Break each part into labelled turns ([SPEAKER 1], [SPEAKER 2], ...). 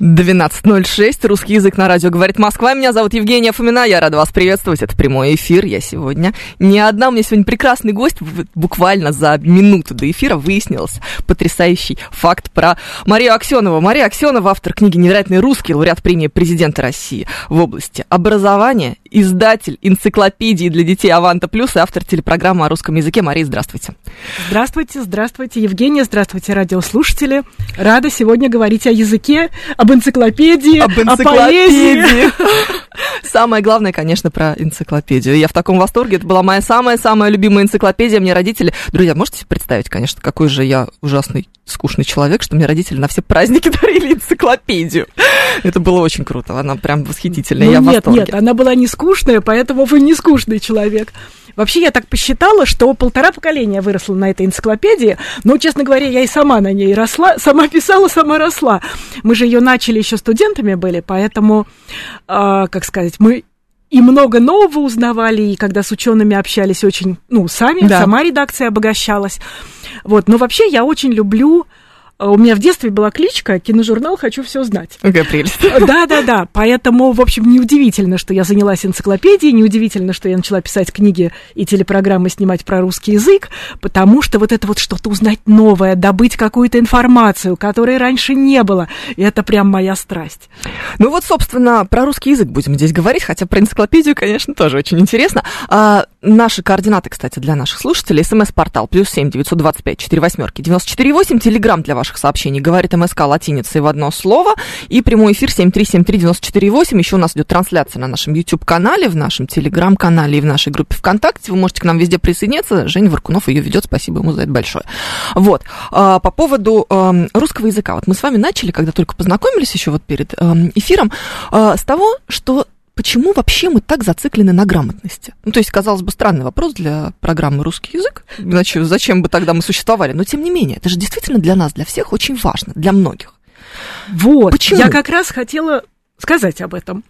[SPEAKER 1] 12.06. Русский язык на радио говорит Москва. Меня зовут Евгения Фомина. Я рада вас приветствовать. Это прямой эфир. Я сегодня не одна. У меня сегодня прекрасный гость. Буквально за минуту до эфира выяснился потрясающий факт про Марию Аксенову. Мария Аксенова, автор книги «Невероятный русский», лауреат премии президента России в области образования, издатель энциклопедии для детей «Аванта Плюс» и автор телепрограммы о русском языке. Мария, здравствуйте.
[SPEAKER 2] Здравствуйте, здравствуйте, Евгения, здравствуйте, радиослушатели. Рада сегодня говорить о языке, об энциклопедии,
[SPEAKER 1] об энциклопедии. Самое главное, конечно, про энциклопедию. Я в таком восторге. Это была моя самая-самая любимая энциклопедия. Мне родители... Друзья, можете себе представить, конечно, какой же я ужасный скучный человек, что мне родители на все праздники дарили энциклопедию. Это было очень круто, она прям восхитительная,
[SPEAKER 2] ну,
[SPEAKER 1] я
[SPEAKER 2] нет,
[SPEAKER 1] в восторге.
[SPEAKER 2] Нет, она была не скучная, поэтому вы не скучный человек. Вообще, я так посчитала, что полтора поколения выросло на этой энциклопедии. Но, честно говоря, я и сама на ней росла, сама писала, сама росла. Мы же ее начали еще студентами были, поэтому, э, как сказать, мы и много нового узнавали, и когда с учеными общались очень, ну, сами, да. сама редакция обогащалась. Вот, но вообще я очень люблю у меня в детстве была кличка «Киножурнал. Хочу все знать».
[SPEAKER 1] Какая прелесть.
[SPEAKER 2] Да-да-да, поэтому, в общем, неудивительно, что я занялась энциклопедией, неудивительно, что я начала писать книги и телепрограммы снимать про русский язык, потому что вот это вот что-то узнать новое, добыть какую-то информацию, которой раньше не было, и это прям моя страсть.
[SPEAKER 1] Ну вот, собственно, про русский язык будем здесь говорить, хотя про энциклопедию, конечно, тоже очень интересно. А, наши координаты, кстати, для наших слушателей. СМС-портал плюс семь девятьсот двадцать пять четыре восьмерки девяносто четыре восемь. Телеграмм для ваших ваших сообщений. Говорит МСК латиницей в одно слово. И прямой эфир 7373948. Еще у нас идет трансляция на нашем YouTube-канале, в нашем Telegram-канале и в нашей группе ВКонтакте. Вы можете к нам везде присоединиться. Женя Варкунов ее ведет. Спасибо ему за это большое. Вот. А, по поводу русского языка. Вот мы с вами начали, когда только познакомились еще вот перед эфиром, а, с того, что почему вообще мы так зациклены на грамотности? Ну, то есть, казалось бы, странный вопрос для программы «Русский язык». Значит, зачем бы тогда мы существовали? Но, тем не менее, это же действительно для нас, для всех очень важно, для многих.
[SPEAKER 2] Вот. Почему? Я как раз хотела сказать об этом,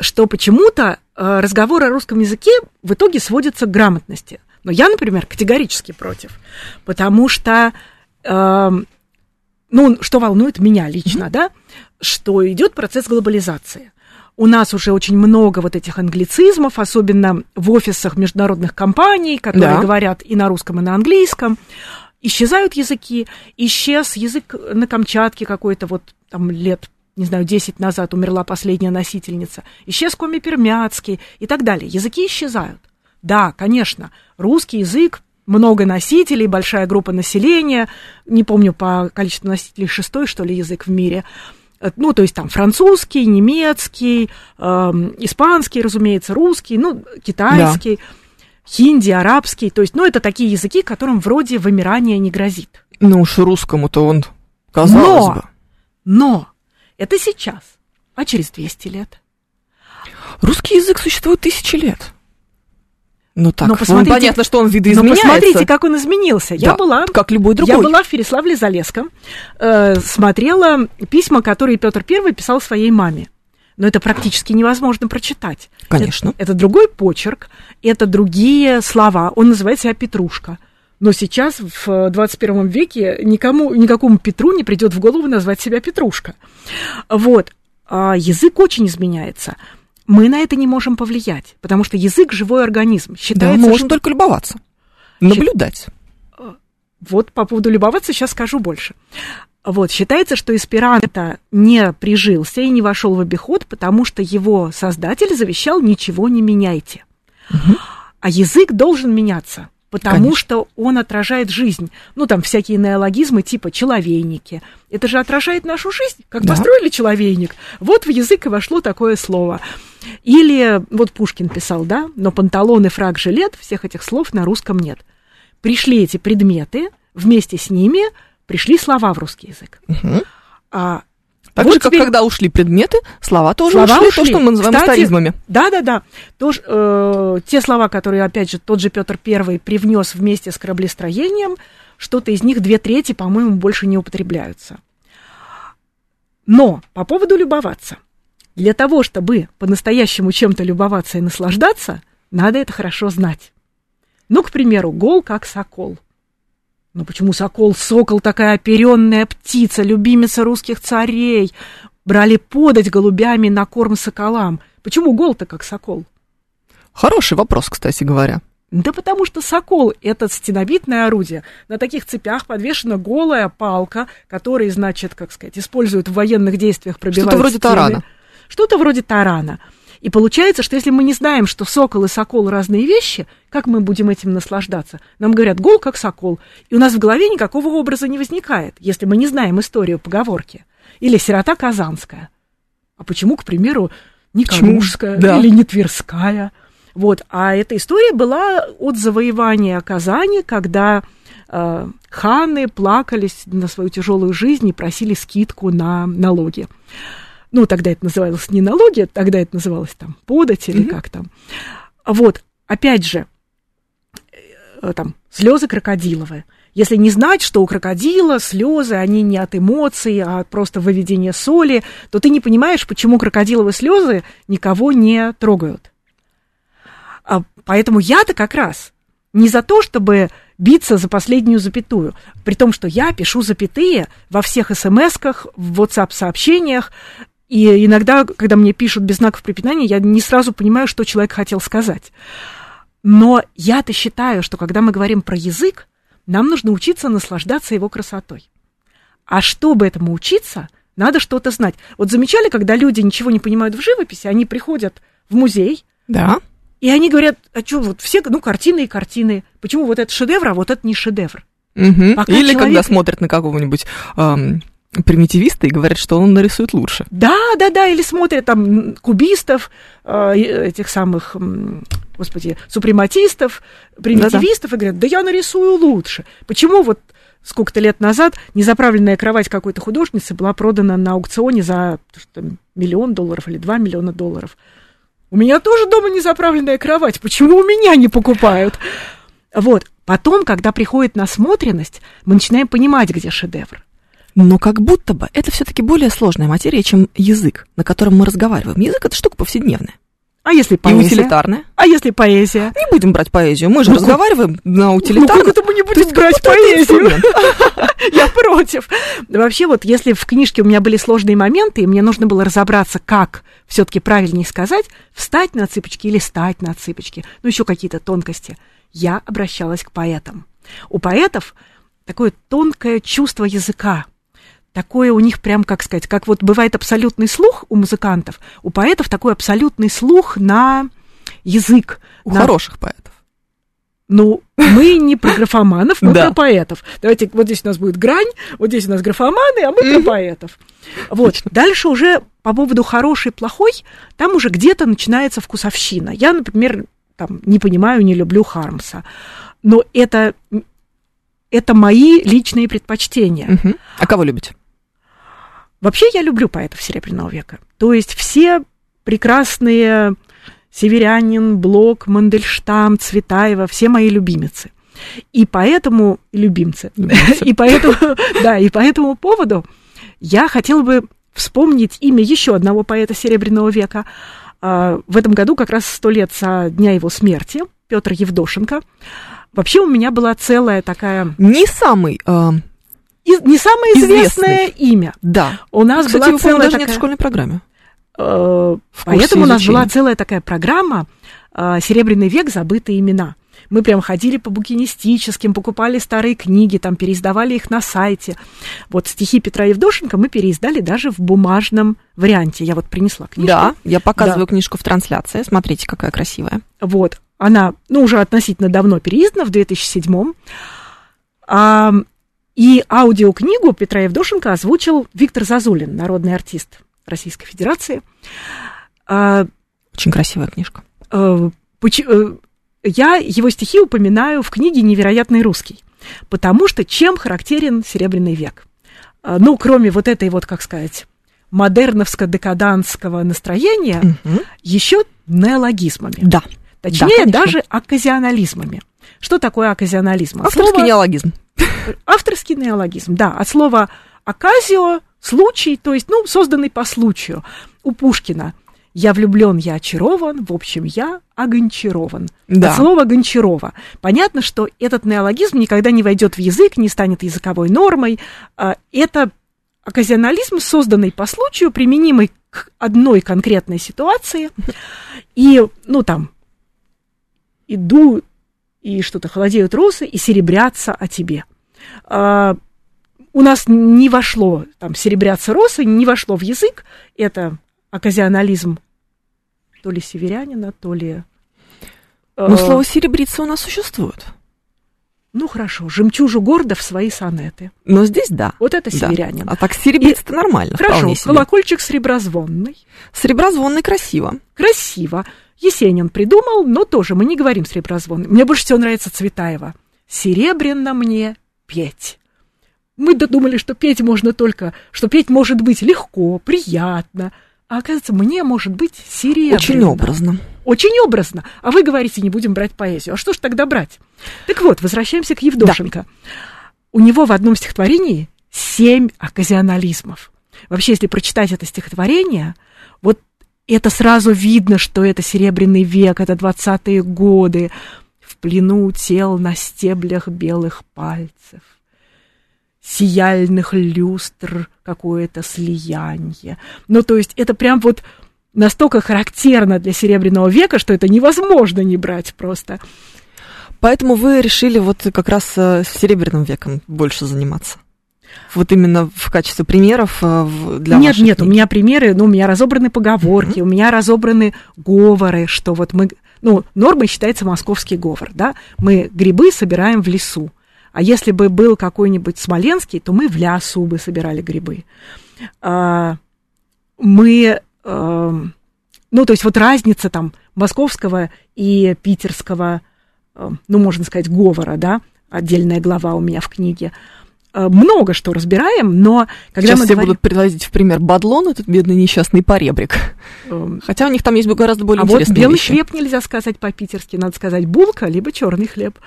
[SPEAKER 2] что почему-то э, разговор о русском языке в итоге сводится к грамотности. Но я, например, категорически против, потому что, э, ну, что волнует меня лично, mm-hmm. да, что идет процесс глобализации у нас уже очень много вот этих англицизмов, особенно в офисах международных компаний, которые да. говорят и на русском, и на английском. Исчезают языки. Исчез язык на Камчатке какой-то вот там лет не знаю, 10 назад умерла последняя носительница, исчез коми-пермяцкий и так далее. Языки исчезают. Да, конечно, русский язык, много носителей, большая группа населения, не помню по количеству носителей, шестой, что ли, язык в мире – ну, то есть там французский, немецкий, э, испанский, разумеется, русский, ну, китайский, да. хинди, арабский, то есть, ну, это такие языки, которым вроде вымирания не грозит.
[SPEAKER 1] Ну уж русскому-то он, казалось но, бы.
[SPEAKER 2] Но это сейчас, а через 200 лет.
[SPEAKER 1] Русский язык существует тысячи лет. Ну так, но посмотрите, ну, понятно, что он видоизменяется.
[SPEAKER 2] Но посмотрите, как он изменился. Я
[SPEAKER 1] да,
[SPEAKER 2] была,
[SPEAKER 1] как любой другой.
[SPEAKER 2] Я была в Переславле-Залесском, э, смотрела письма, которые Петр I писал своей маме. Но это практически невозможно прочитать.
[SPEAKER 1] Конечно.
[SPEAKER 2] Это, это другой почерк, это другие слова. Он называет себя Петрушка. Но сейчас, в 21 веке, никому, никакому Петру не придет в голову назвать себя Петрушка. Вот. А язык очень изменяется мы на это не можем повлиять, потому что язык живой организм.
[SPEAKER 1] Считается, да, можно что... только любоваться, наблюдать.
[SPEAKER 2] Э, вот по поводу любоваться сейчас скажу больше. Вот, считается, что эсперанто не прижился и не вошел в обиход, потому что его создатель завещал ничего не меняйте. Угу. А язык должен меняться потому Конечно. что он отражает жизнь. Ну, там всякие неологизмы типа «человейники». Это же отражает нашу жизнь. Как да. построили человейник, вот в язык и вошло такое слово. Или, вот Пушкин писал, да, но панталоны, фраг, жилет, всех этих слов на русском нет. Пришли эти предметы, вместе с ними пришли слова в русский язык. Угу. А
[SPEAKER 1] Так вот же, как теперь... когда ушли предметы, слова тоже слова ушли, ушли, то, что мы называем Кстати.
[SPEAKER 2] Да-да-да. Тоже, э, те слова, которые, опять же, тот же Петр I привнес вместе с кораблестроением, что-то из них две трети, по-моему, больше не употребляются. Но по поводу любоваться. Для того, чтобы по-настоящему чем-то любоваться и наслаждаться, надо это хорошо знать. Ну, к примеру, гол как сокол. Ну почему сокол? Сокол такая оперенная птица, любимица русских царей. Брали подать голубями на корм соколам. Почему гол-то как сокол?
[SPEAKER 1] Хороший вопрос, кстати говоря.
[SPEAKER 2] Да потому что сокол – это стеновидное орудие. На таких цепях подвешена голая палка, которая, значит, как сказать, используют в военных действиях, пробивают
[SPEAKER 1] Что-то вроде
[SPEAKER 2] стены.
[SPEAKER 1] тарана.
[SPEAKER 2] Что-то вроде тарана. И получается, что если мы не знаем, что сокол и сокол разные вещи, как мы будем этим наслаждаться? Нам говорят, гол как сокол. И у нас в голове никакого образа не возникает, если мы не знаем историю поговорки. Или сирота казанская. А почему, к примеру, не Калужская да. или не Тверская? Вот. А эта история была от завоевания Казани, когда э, ханы плакались на свою тяжелую жизнь и просили скидку на налоги ну, тогда это называлось не налоги, тогда это называлось там подать или mm-hmm. как там. Вот, опять же, э, там, слезы крокодиловые. Если не знать, что у крокодила слезы, они не от эмоций, а от просто выведения соли, то ты не понимаешь, почему крокодиловые слезы никого не трогают. А поэтому я-то как раз не за то, чтобы биться за последнюю запятую. При том, что я пишу запятые во всех смс-ках, в WhatsApp-сообщениях, и иногда, когда мне пишут без знаков препинания, я не сразу понимаю, что человек хотел сказать. Но я-то считаю, что когда мы говорим про язык, нам нужно учиться наслаждаться его красотой. А чтобы этому учиться, надо что-то знать. Вот замечали, когда люди ничего не понимают в живописи, они приходят в музей,
[SPEAKER 1] да.
[SPEAKER 2] и они говорят, а что, вот все, ну, картины и картины. Почему вот это шедевр, а вот это не шедевр?
[SPEAKER 1] Угу. Или человек... когда смотрят на какого-нибудь эм, примитивисты и говорят, что он нарисует лучше.
[SPEAKER 2] Да, да, да, или смотрят там кубистов, э, этих самых, господи, супрематистов, примитивистов, Да-да. и говорят, да я нарисую лучше. Почему вот сколько-то лет назад незаправленная кровать какой-то художницы была продана на аукционе за что, миллион долларов или два миллиона долларов? У меня тоже дома незаправленная кровать, почему у меня не покупают? Вот, потом, когда приходит насмотренность, мы начинаем понимать, где шедевр.
[SPEAKER 1] Но как будто бы это все-таки более сложная материя, чем язык, на котором мы разговариваем. Язык это штука повседневная.
[SPEAKER 2] А если поэзия?
[SPEAKER 1] И утилитарная.
[SPEAKER 2] А если поэзия?
[SPEAKER 1] Не будем брать поэзию. Мы же ну, разговариваем на утилитарном. Ну,
[SPEAKER 2] как это мы не будем брать поэзию? Я против. Вообще, вот если в книжке у меня были сложные моменты, и мне нужно было разобраться, как все-таки правильнее сказать, встать на цыпочки или стать на цыпочки, ну, еще какие-то тонкости, я обращалась к поэтам. У поэтов такое тонкое чувство языка, такое у них прям, как сказать, как вот бывает абсолютный слух у музыкантов, у поэтов такой абсолютный слух на язык.
[SPEAKER 1] У
[SPEAKER 2] на...
[SPEAKER 1] хороших поэтов.
[SPEAKER 2] Ну, мы не про графоманов, мы про поэтов. Давайте, вот здесь у нас будет грань, вот здесь у нас графоманы, а мы про поэтов. Вот. Дальше уже по поводу хороший, плохой, там уже где-то начинается вкусовщина. Я, например, там, не понимаю, не люблю Хармса. Но это, это мои личные предпочтения.
[SPEAKER 1] А кого любите?
[SPEAKER 2] Вообще я люблю поэтов Серебряного века. То есть все прекрасные Северянин, Блок, Мандельштам, Цветаева, все мои любимицы. И поэтому, любимцы, и поэтому, да, и по этому поводу я хотела бы вспомнить имя еще одного поэта Серебряного века. А, в этом году как раз сто лет со дня его смерти, Петр Евдошенко. Вообще у меня была целая такая...
[SPEAKER 1] Не самый а,
[SPEAKER 2] и, не самое известное Известный. имя.
[SPEAKER 1] Да.
[SPEAKER 2] У нас Кстати, была целая
[SPEAKER 1] даже
[SPEAKER 2] такая...
[SPEAKER 1] нет в школьной программе.
[SPEAKER 2] Э, поэтому у нас была целая такая программа э, «Серебряный век. Забытые имена». Мы прям ходили по букинистическим, покупали старые книги, там переиздавали их на сайте. Вот стихи Петра Евдошенко мы переиздали даже в бумажном варианте. Я вот принесла книжку.
[SPEAKER 1] Да, я показываю да. книжку в трансляции. Смотрите, какая красивая.
[SPEAKER 2] Вот. Она, ну, уже относительно давно переиздана, в 2007 а, и аудиокнигу Петра Евдошенко озвучил Виктор Зазулин, народный артист Российской Федерации.
[SPEAKER 1] А, Очень красивая книжка.
[SPEAKER 2] А, э, я его стихи упоминаю в книге «Невероятный русский», потому что чем характерен Серебряный век? А, ну, кроме вот этой вот, как сказать, модерновско-декаданского настроения угу. еще неологизмами.
[SPEAKER 1] Да.
[SPEAKER 2] Точнее, да, даже оказионализмами. Что такое оказионализм?
[SPEAKER 1] Авторский слова... неологизм.
[SPEAKER 2] Авторский неологизм, да. От слова оказио – случай, то есть, ну, созданный по случаю. У Пушкина «Я влюблен, я очарован», в общем, я огончарован. Да. От слова «гончарова». Понятно, что этот неологизм никогда не войдет в язык, не станет языковой нормой. А, это оказионализм, созданный по случаю, применимый к одной конкретной ситуации. И, ну, там, иду и что-то холодеют росы и серебрятся о тебе. А, у нас не вошло, там, серебрятся росы, не вошло в язык. Это оказионализм то ли северянина, то ли...
[SPEAKER 1] Ну, слово «серебриться» у нас существует.
[SPEAKER 2] Ну хорошо, жемчужу города в свои сонеты.
[SPEAKER 1] Но здесь да.
[SPEAKER 2] Вот это северянин.
[SPEAKER 1] Да. А так серебриться-то нормально.
[SPEAKER 2] Хорошо, колокольчик среброзвонный.
[SPEAKER 1] Среброзвонный красиво.
[SPEAKER 2] Красиво. Есенин придумал, но тоже мы не говорим среброзвонный. Мне больше всего нравится Цветаева. Серебряно мне петь. Мы додумали, что петь можно только, что петь может быть легко, приятно. А оказывается, мне может быть серебряно.
[SPEAKER 1] Очень образно.
[SPEAKER 2] Очень образно. А вы говорите, не будем брать поэзию. А что ж тогда брать? Так вот, возвращаемся к Евдошенко. Да. У него в одном стихотворении семь оказионализмов. Вообще, если прочитать это стихотворение, это сразу видно, что это Серебряный век, это двадцатые годы. В плену тел на стеблях белых пальцев сияльных люстр какое-то слияние. Ну, то есть это прям вот настолько характерно для Серебряного века, что это невозможно не брать просто.
[SPEAKER 1] Поэтому вы решили вот как раз э, Серебряным веком больше заниматься? Вот именно в качестве примеров э, для
[SPEAKER 2] Нет, нет, книг. у меня примеры, ну, у меня разобраны поговорки, mm-hmm. у меня разобраны говоры, что вот мы, ну, нормой считается московский говор, да, мы грибы собираем в лесу, а если бы был какой-нибудь смоленский, то мы в лясу бы собирали грибы. А, мы Эм, ну, то есть вот разница там московского и питерского, эм, ну, можно сказать, говора, да, отдельная глава у меня в книге, э, много что разбираем, но когда
[SPEAKER 1] Сейчас
[SPEAKER 2] мы
[SPEAKER 1] все говорим... будут приводить в пример Бадлон, этот бедный несчастный поребрик. Эм, Хотя у них там есть гораздо более а интересные
[SPEAKER 2] вот белый
[SPEAKER 1] вещи.
[SPEAKER 2] хлеб нельзя сказать по-питерски, надо сказать булка, либо черный хлеб.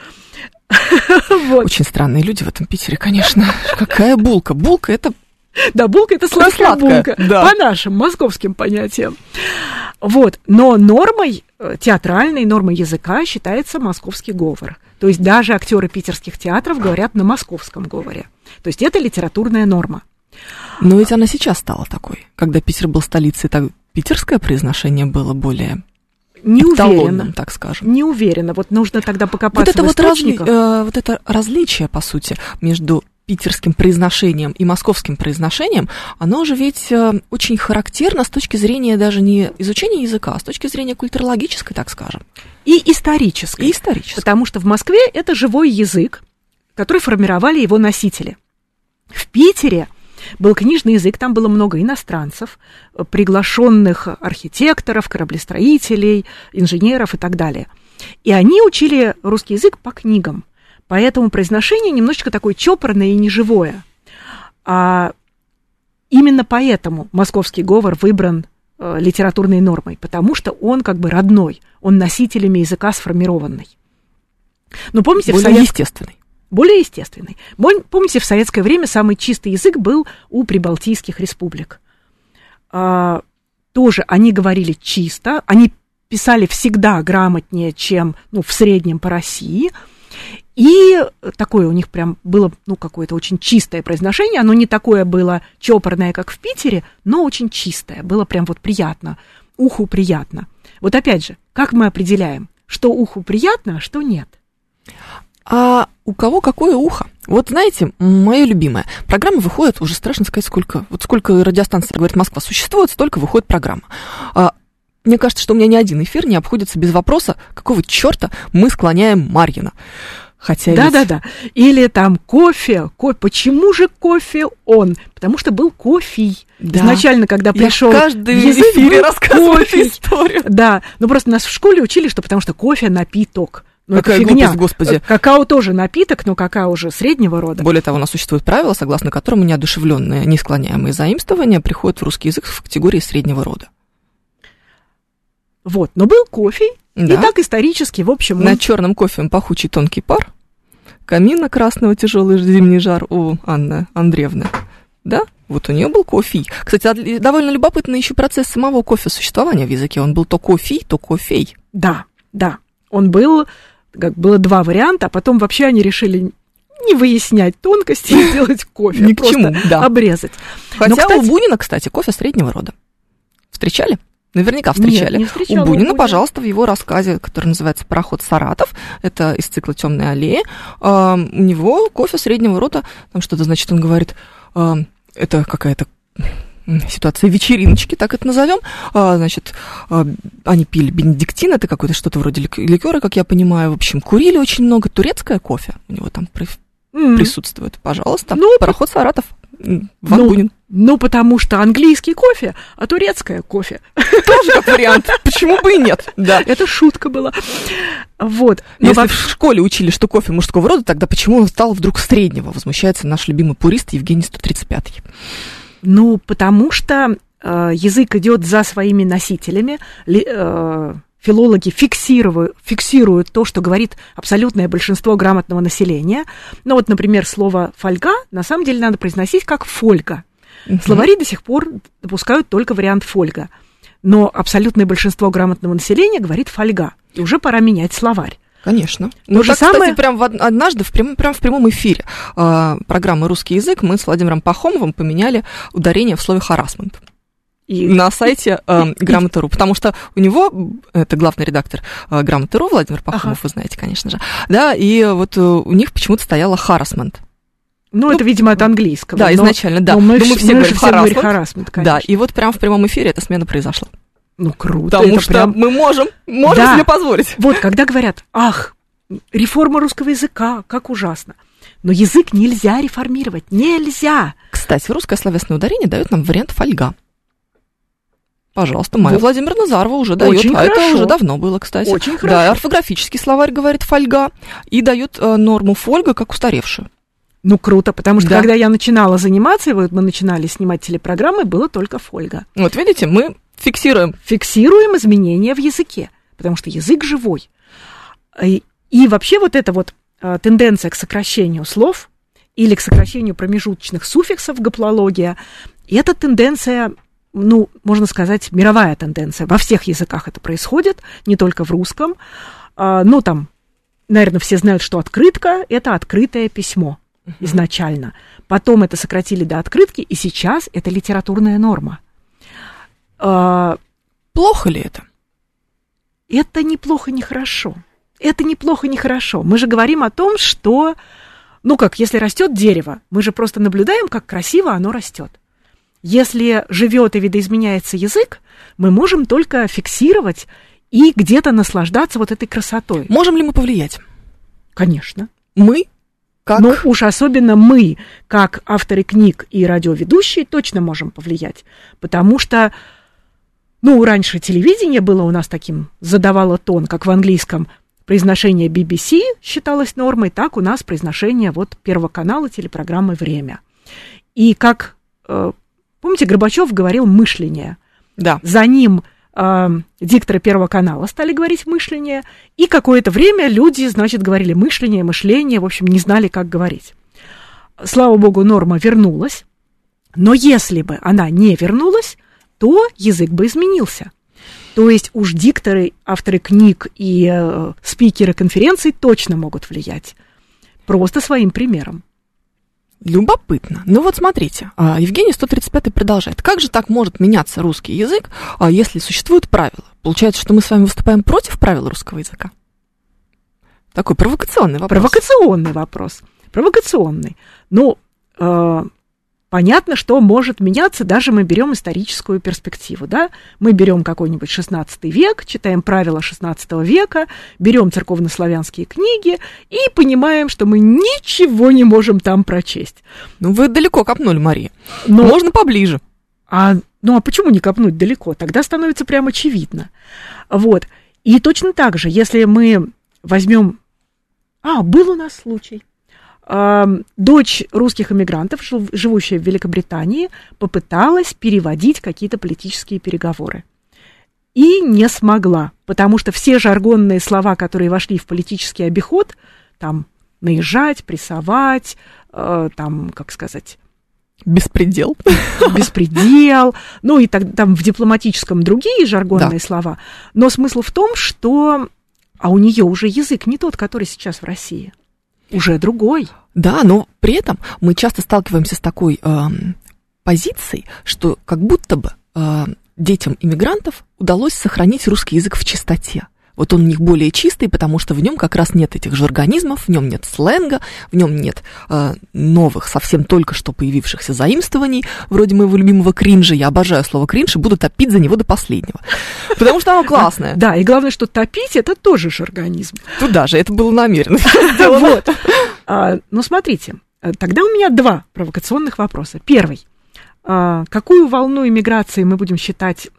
[SPEAKER 1] Очень странные люди в этом Питере, конечно. Какая булка? Булка это
[SPEAKER 2] да, булка это сладкая булка, да. по нашим московским понятиям. Вот, но нормой, э, театральной нормой языка считается московский говор. То есть даже актеры питерских театров говорят на московском говоре. То есть это литературная норма.
[SPEAKER 1] Но ведь она сейчас стала такой. Когда Питер был столицей, так питерское произношение было более
[SPEAKER 2] не уверена,
[SPEAKER 1] так скажем.
[SPEAKER 2] Не уверена. Вот нужно тогда покопаться
[SPEAKER 1] вот это в вот, разли, э, вот это различие, по сути, между питерским произношением и московским произношением, оно же ведь э, очень характерно с точки зрения даже не изучения языка, а с точки зрения культурологической, так скажем.
[SPEAKER 2] И исторической.
[SPEAKER 1] И исторической.
[SPEAKER 2] Потому что в Москве это живой язык, который формировали его носители. В Питере был книжный язык, там было много иностранцев, приглашенных архитекторов, кораблестроителей, инженеров и так далее. И они учили русский язык по книгам. Поэтому произношение немножечко такое чопорное и неживое. А именно поэтому московский говор выбран э, литературной нормой, потому что он как бы родной, он носителями языка сформированный.
[SPEAKER 1] Но помните, более в совет... естественный.
[SPEAKER 2] Более естественный. Помните, в советское время самый чистый язык был у прибалтийских республик. А, тоже они говорили чисто, они писали всегда грамотнее, чем ну, в среднем по России – и такое у них прям было, ну, какое-то очень чистое произношение. Оно не такое было чопорное, как в Питере, но очень чистое. Было прям вот приятно. Уху приятно. Вот опять же, как мы определяем, что уху приятно, а что нет?
[SPEAKER 1] А у кого какое ухо? Вот знаете, мое любимое. Программа выходит, уже страшно сказать, сколько. Вот сколько радиостанций, говорит Москва, существует, столько выходит программа. Мне кажется, что у меня ни один эфир не обходится без вопроса, какого черта мы склоняем Марьина.
[SPEAKER 2] Хотя да, ведь... да, да. Или там кофе, кофе. Почему же кофе он? Потому что был кофе. Да. Изначально, когда пришел
[SPEAKER 1] Я каждый язык, эфире рассказываю историю.
[SPEAKER 2] Да, но просто нас в школе учили, что потому что кофе напиток. Ну,
[SPEAKER 1] Какая
[SPEAKER 2] это фигня.
[SPEAKER 1] глупость, господи.
[SPEAKER 2] Какао тоже напиток, но какао уже среднего рода.
[SPEAKER 1] Более того, у нас существует правило, согласно которому неодушевленные, несклоняемые заимствования приходят в русский язык в категории среднего рода.
[SPEAKER 2] Вот, но был кофе,
[SPEAKER 1] Да.
[SPEAKER 2] и так исторически, в общем,
[SPEAKER 1] На
[SPEAKER 2] он-
[SPEAKER 1] черном кофе пахучий тонкий пар, камина красного тяжелый зимний жар у Анны Андреевны. Да, вот у нее был кофе. Кстати, а довольно любопытный еще процесс самого кофе существования в языке. Он был то кофе, то кофей.
[SPEAKER 2] да, да, он был, как было два варианта, а потом вообще они решили не выяснять тонкости и сделать кофе,
[SPEAKER 1] Ни к
[SPEAKER 2] просто
[SPEAKER 1] чему, да.
[SPEAKER 2] обрезать.
[SPEAKER 1] Хотя
[SPEAKER 2] кстати-
[SPEAKER 1] у Бунина, кстати, кофе среднего рода. Встречали? Наверняка
[SPEAKER 2] Нет,
[SPEAKER 1] встречали.
[SPEAKER 2] не встречала
[SPEAKER 1] у Бунина,
[SPEAKER 2] Бунина.
[SPEAKER 1] пожалуйста, в его рассказе, который называется «Пароход Саратов», это из цикла «Темные аллеи», эм, у него кофе среднего рода, там что-то, значит, он говорит, эм, это какая-то ситуация вечериночки, так это назовем. А, значит, а, они пили бенедиктин, это какое-то что-то вроде лик- ликера, как я понимаю. В общем, курили очень много. Турецкое кофе у него там при- присутствует. Пожалуйста.
[SPEAKER 2] Ну,
[SPEAKER 1] Пароход Саратов. Ван
[SPEAKER 2] Ну. Ну, потому что английский кофе, а турецкое кофе.
[SPEAKER 1] Тоже как вариант. Почему бы и нет? Да.
[SPEAKER 2] Это шутка была. Вот. Но
[SPEAKER 1] Если
[SPEAKER 2] вообще-
[SPEAKER 1] в школе учили, что кофе мужского рода, тогда почему он стал вдруг среднего? Возмущается наш любимый пурист Евгений 135.
[SPEAKER 2] Ну, потому что э, язык идет за своими носителями. Ли- э, филологи фиксируют, фиксируют то, что говорит абсолютное большинство грамотного населения. Ну, вот, например, слово фольга на самом деле надо произносить как фольга. Словари до сих пор допускают только вариант фольга. Но абсолютное большинство грамотного населения говорит фольга. И уже пора менять словарь.
[SPEAKER 1] Конечно. Ну,
[SPEAKER 2] же
[SPEAKER 1] так,
[SPEAKER 2] самое-
[SPEAKER 1] кстати, прям в од- однажды в прям, прям в прямом эфире э, программы «Русский язык» мы с Владимиром Пахомовым поменяли ударение в слове «харасмент»
[SPEAKER 2] И
[SPEAKER 1] на сайте э, Грамоты.ру, потому что у него, это главный редактор э, Грамоты.ру, Владимир Пахомов,
[SPEAKER 2] Ага.
[SPEAKER 1] вы знаете, конечно же, да, и вот э, у них почему-то стояло «харасмент».
[SPEAKER 2] Ну, это, видимо, от английского.
[SPEAKER 1] Да,
[SPEAKER 2] но-
[SPEAKER 1] изначально, да.
[SPEAKER 2] Но мы,
[SPEAKER 1] Но
[SPEAKER 2] ж-
[SPEAKER 1] мы все
[SPEAKER 2] мы
[SPEAKER 1] говорим
[SPEAKER 2] говорим
[SPEAKER 1] «харассмент».
[SPEAKER 2] харассмент,
[SPEAKER 1] Да,
[SPEAKER 2] конечно.
[SPEAKER 1] и вот прям в прямом эфире эта смена произошла.
[SPEAKER 2] Ну, круто.
[SPEAKER 1] Потому что
[SPEAKER 2] прям-
[SPEAKER 1] мы можем, можем
[SPEAKER 2] Да.
[SPEAKER 1] себе позволить.
[SPEAKER 2] Вот, когда говорят, ах, реформа русского языка, как ужасно. Но язык нельзя реформировать, нельзя.
[SPEAKER 1] Кстати, русское словесное ударение дает нам вариант фольга. Пожалуйста, Майя
[SPEAKER 2] Вот.
[SPEAKER 1] Владимир Назарова уже дает,
[SPEAKER 2] Очень
[SPEAKER 1] а это
[SPEAKER 2] хорошо.
[SPEAKER 1] уже давно было, кстати.
[SPEAKER 2] Очень
[SPEAKER 1] Да,
[SPEAKER 2] хорошо.
[SPEAKER 1] орфографический словарь говорит фольга и дает э, норму фольга как устаревшую.
[SPEAKER 2] Ну, круто, потому что
[SPEAKER 1] Да.
[SPEAKER 2] когда я начинала заниматься, и вот мы начинали снимать телепрограммы, было только фольга.
[SPEAKER 1] Вот видите, мы фиксируем.
[SPEAKER 2] Фиксируем изменения в языке, потому что язык живой. И, и вообще вот эта вот а, тенденция к сокращению слов или к сокращению промежуточных суффиксов, гаплология, и эта тенденция, ну, можно сказать, мировая тенденция. Во всех языках это происходит, не только в русском. А, ну, там, наверное, все знают, что открытка – это открытое письмо изначально. Потом это сократили до открытки, и сейчас это литературная норма. А,
[SPEAKER 1] Плохо ли это?
[SPEAKER 2] это неплохо, не хорошо. Это неплохо, не хорошо. Мы же говорим о том, что, ну как, если растет дерево, мы же просто наблюдаем, как красиво оно растет. Если живет и видоизменяется язык, мы можем только фиксировать и где-то наслаждаться вот этой красотой.
[SPEAKER 1] Можем ли мы повлиять?
[SPEAKER 2] Конечно.
[SPEAKER 1] Мы, как...
[SPEAKER 2] Но уж особенно мы, как авторы книг и радиоведущие, точно можем повлиять. Потому что, ну, раньше телевидение было у нас таким, задавало тон, как в английском произношение BBC считалось нормой, так у нас произношение вот Первого канала телепрограммы «Время». И как, э, помните, Горбачев говорил «мышление».
[SPEAKER 1] Да.
[SPEAKER 2] За ним э, дикторы Первого канала стали говорить мышление, и какое-то время люди, значит, говорили мышление, мышление, в общем, не знали, как говорить. Слава богу, норма вернулась, но если бы она не вернулась, то язык бы изменился. То есть уж дикторы, авторы книг и э, спикеры конференций точно могут влиять. Просто своим примером.
[SPEAKER 1] Любопытно. Ну вот смотрите, а, Евгений 135 продолжает. Как же так может меняться русский язык, а, если существуют правила? Получается, что мы с вами выступаем против правил русского языка? Такой провокационный вопрос.
[SPEAKER 2] Провокационный вопрос. Провокационный. Ну, э, понятно, что может меняться, даже мы берем историческую перспективу, да? Мы берем какой-нибудь 16 век, читаем правила 16 века, берем церковнославянские книги и понимаем, что мы ничего не можем там прочесть.
[SPEAKER 1] Ну вы далеко копнули, Мария.
[SPEAKER 2] Но,
[SPEAKER 1] Можно поближе.
[SPEAKER 2] а, ну а почему не копнуть далеко? Тогда становится прям очевидно. Вот. И точно так же, если мы возьмем... А, был у нас случай. Дочь русских эмигрантов, живущая в Великобритании, попыталась переводить какие-то политические переговоры. И не смогла, потому что все жаргонные слова, которые вошли в политический обиход, там наезжать, прессовать, э, там, как сказать,
[SPEAKER 1] Беспредел.
[SPEAKER 2] Беспредел. Ну и так, там в дипломатическом другие жаргонные да. слова. Но смысл в том, что... А у нее уже язык не тот, который сейчас в России. Уже другой.
[SPEAKER 1] Да, но при этом мы часто сталкиваемся с такой э, позицией, что как будто бы э, детям иммигрантов удалось сохранить русский язык в чистоте. Вот он у них более чистый, потому что в нем как раз нет этих же организмов, в нем нет сленга, в нем нет э, новых, совсем только что появившихся заимствований, вроде моего любимого кринжа. Я обожаю слово кринж и буду топить за него до последнего. Потому что оно классное.
[SPEAKER 2] Да, и главное, что топить это тоже же организм.
[SPEAKER 1] Туда же, это было намеренно.
[SPEAKER 2] Вот. А, ну, смотрите, тогда у меня два провокационных вопроса. Первый. А, какую волну иммиграции мы будем считать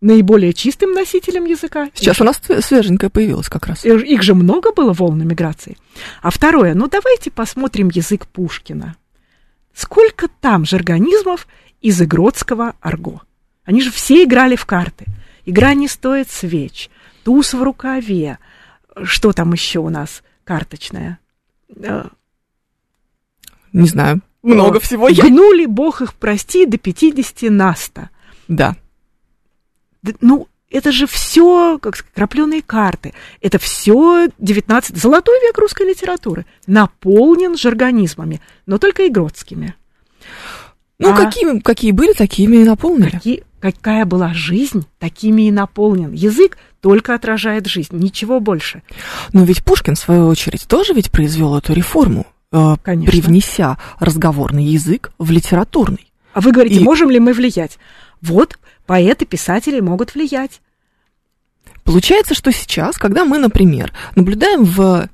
[SPEAKER 2] наиболее чистым носителем языка.
[SPEAKER 1] Сейчас их, у нас свеженькая появилась как раз.
[SPEAKER 2] Их же много было волн миграции. А второе, ну давайте посмотрим язык Пушкина. Сколько там же организмов из игротского арго? Они же все играли в карты. Игра не стоит свеч, туз в рукаве. Что там еще у нас карточная?
[SPEAKER 1] Не знаю. Много О, всего.
[SPEAKER 2] Гнули, бог их прости, до 50 наста.
[SPEAKER 1] Да
[SPEAKER 2] ну, это же все, как сказать, крапленые карты. Это все 19 золотой век русской литературы. Наполнен жаргонизмами, но только игротскими.
[SPEAKER 1] Ну, а какими, какие были, такими и наполнили.
[SPEAKER 2] Какие, какая была жизнь, такими и наполнен. Язык только отражает жизнь, ничего больше.
[SPEAKER 1] Но ведь Пушкин, в свою очередь, тоже ведь произвел эту реформу, э, Конечно. привнеся разговорный язык в литературный.
[SPEAKER 2] А вы говорите, и... можем ли мы влиять? Вот поэты, писатели могут влиять.
[SPEAKER 1] Получается, что сейчас, когда мы, например, наблюдаем в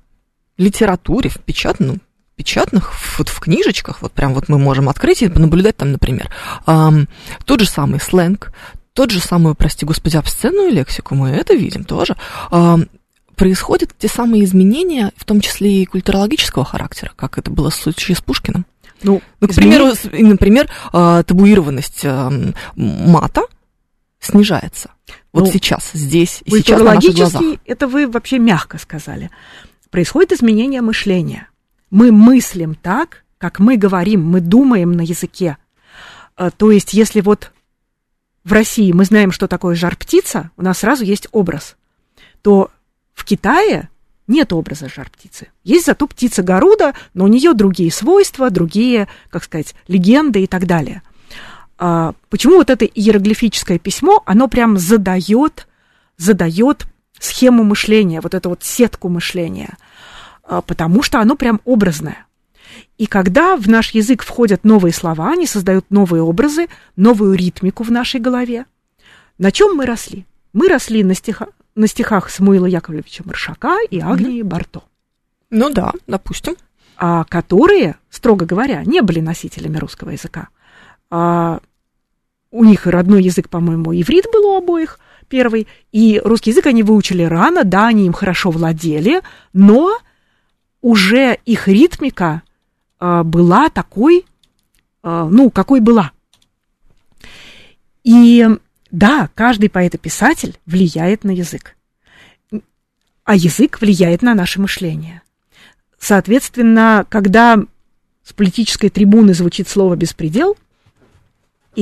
[SPEAKER 1] литературе, в печатном, печатных, вот в книжечках, вот прям вот мы можем открыть и наблюдать там, например, эм, тот же самый сленг, тот же самую, прости господи, обсценную лексику, мы это видим тоже, эм, происходят те самые изменения, в том числе и культурологического характера, как это было в случае с Пушкиным. Ну, ну к примеру, например, э, табуированность э, мата, снижается. Вот ну, сейчас, здесь и сейчас на наших глазах.
[SPEAKER 2] это вы вообще мягко сказали. Происходит изменение мышления. Мы мыслим так, как мы говорим, мы думаем на языке. А, то есть, если вот в России мы знаем, что такое жар-птица, у нас сразу есть образ, то в Китае нет образа жар-птицы. Есть зато птица Гаруда, но у нее другие свойства, другие, как сказать, легенды и так далее – почему вот это иероглифическое письмо, оно прям задает, задает схему мышления, вот эту вот сетку мышления, а, потому что оно прям образное. И когда в наш язык входят новые слова, они создают новые образы, новую ритмику в нашей голове. На чем мы росли? Мы росли на, стиха, на стихах Самуила Яковлевича Маршака и Агнии mm-hmm. Барто.
[SPEAKER 1] Ну да, допустим.
[SPEAKER 2] А, которые, строго говоря, не были носителями русского языка. А, у них родной язык, по-моему, иврит был у обоих первый, и русский язык они выучили рано, да, они им хорошо владели, но уже их ритмика а, была такой, а, ну, какой была. И да, каждый поэт и писатель влияет на язык, а язык влияет на наше мышление. Соответственно, когда с политической трибуны звучит слово «беспредел»,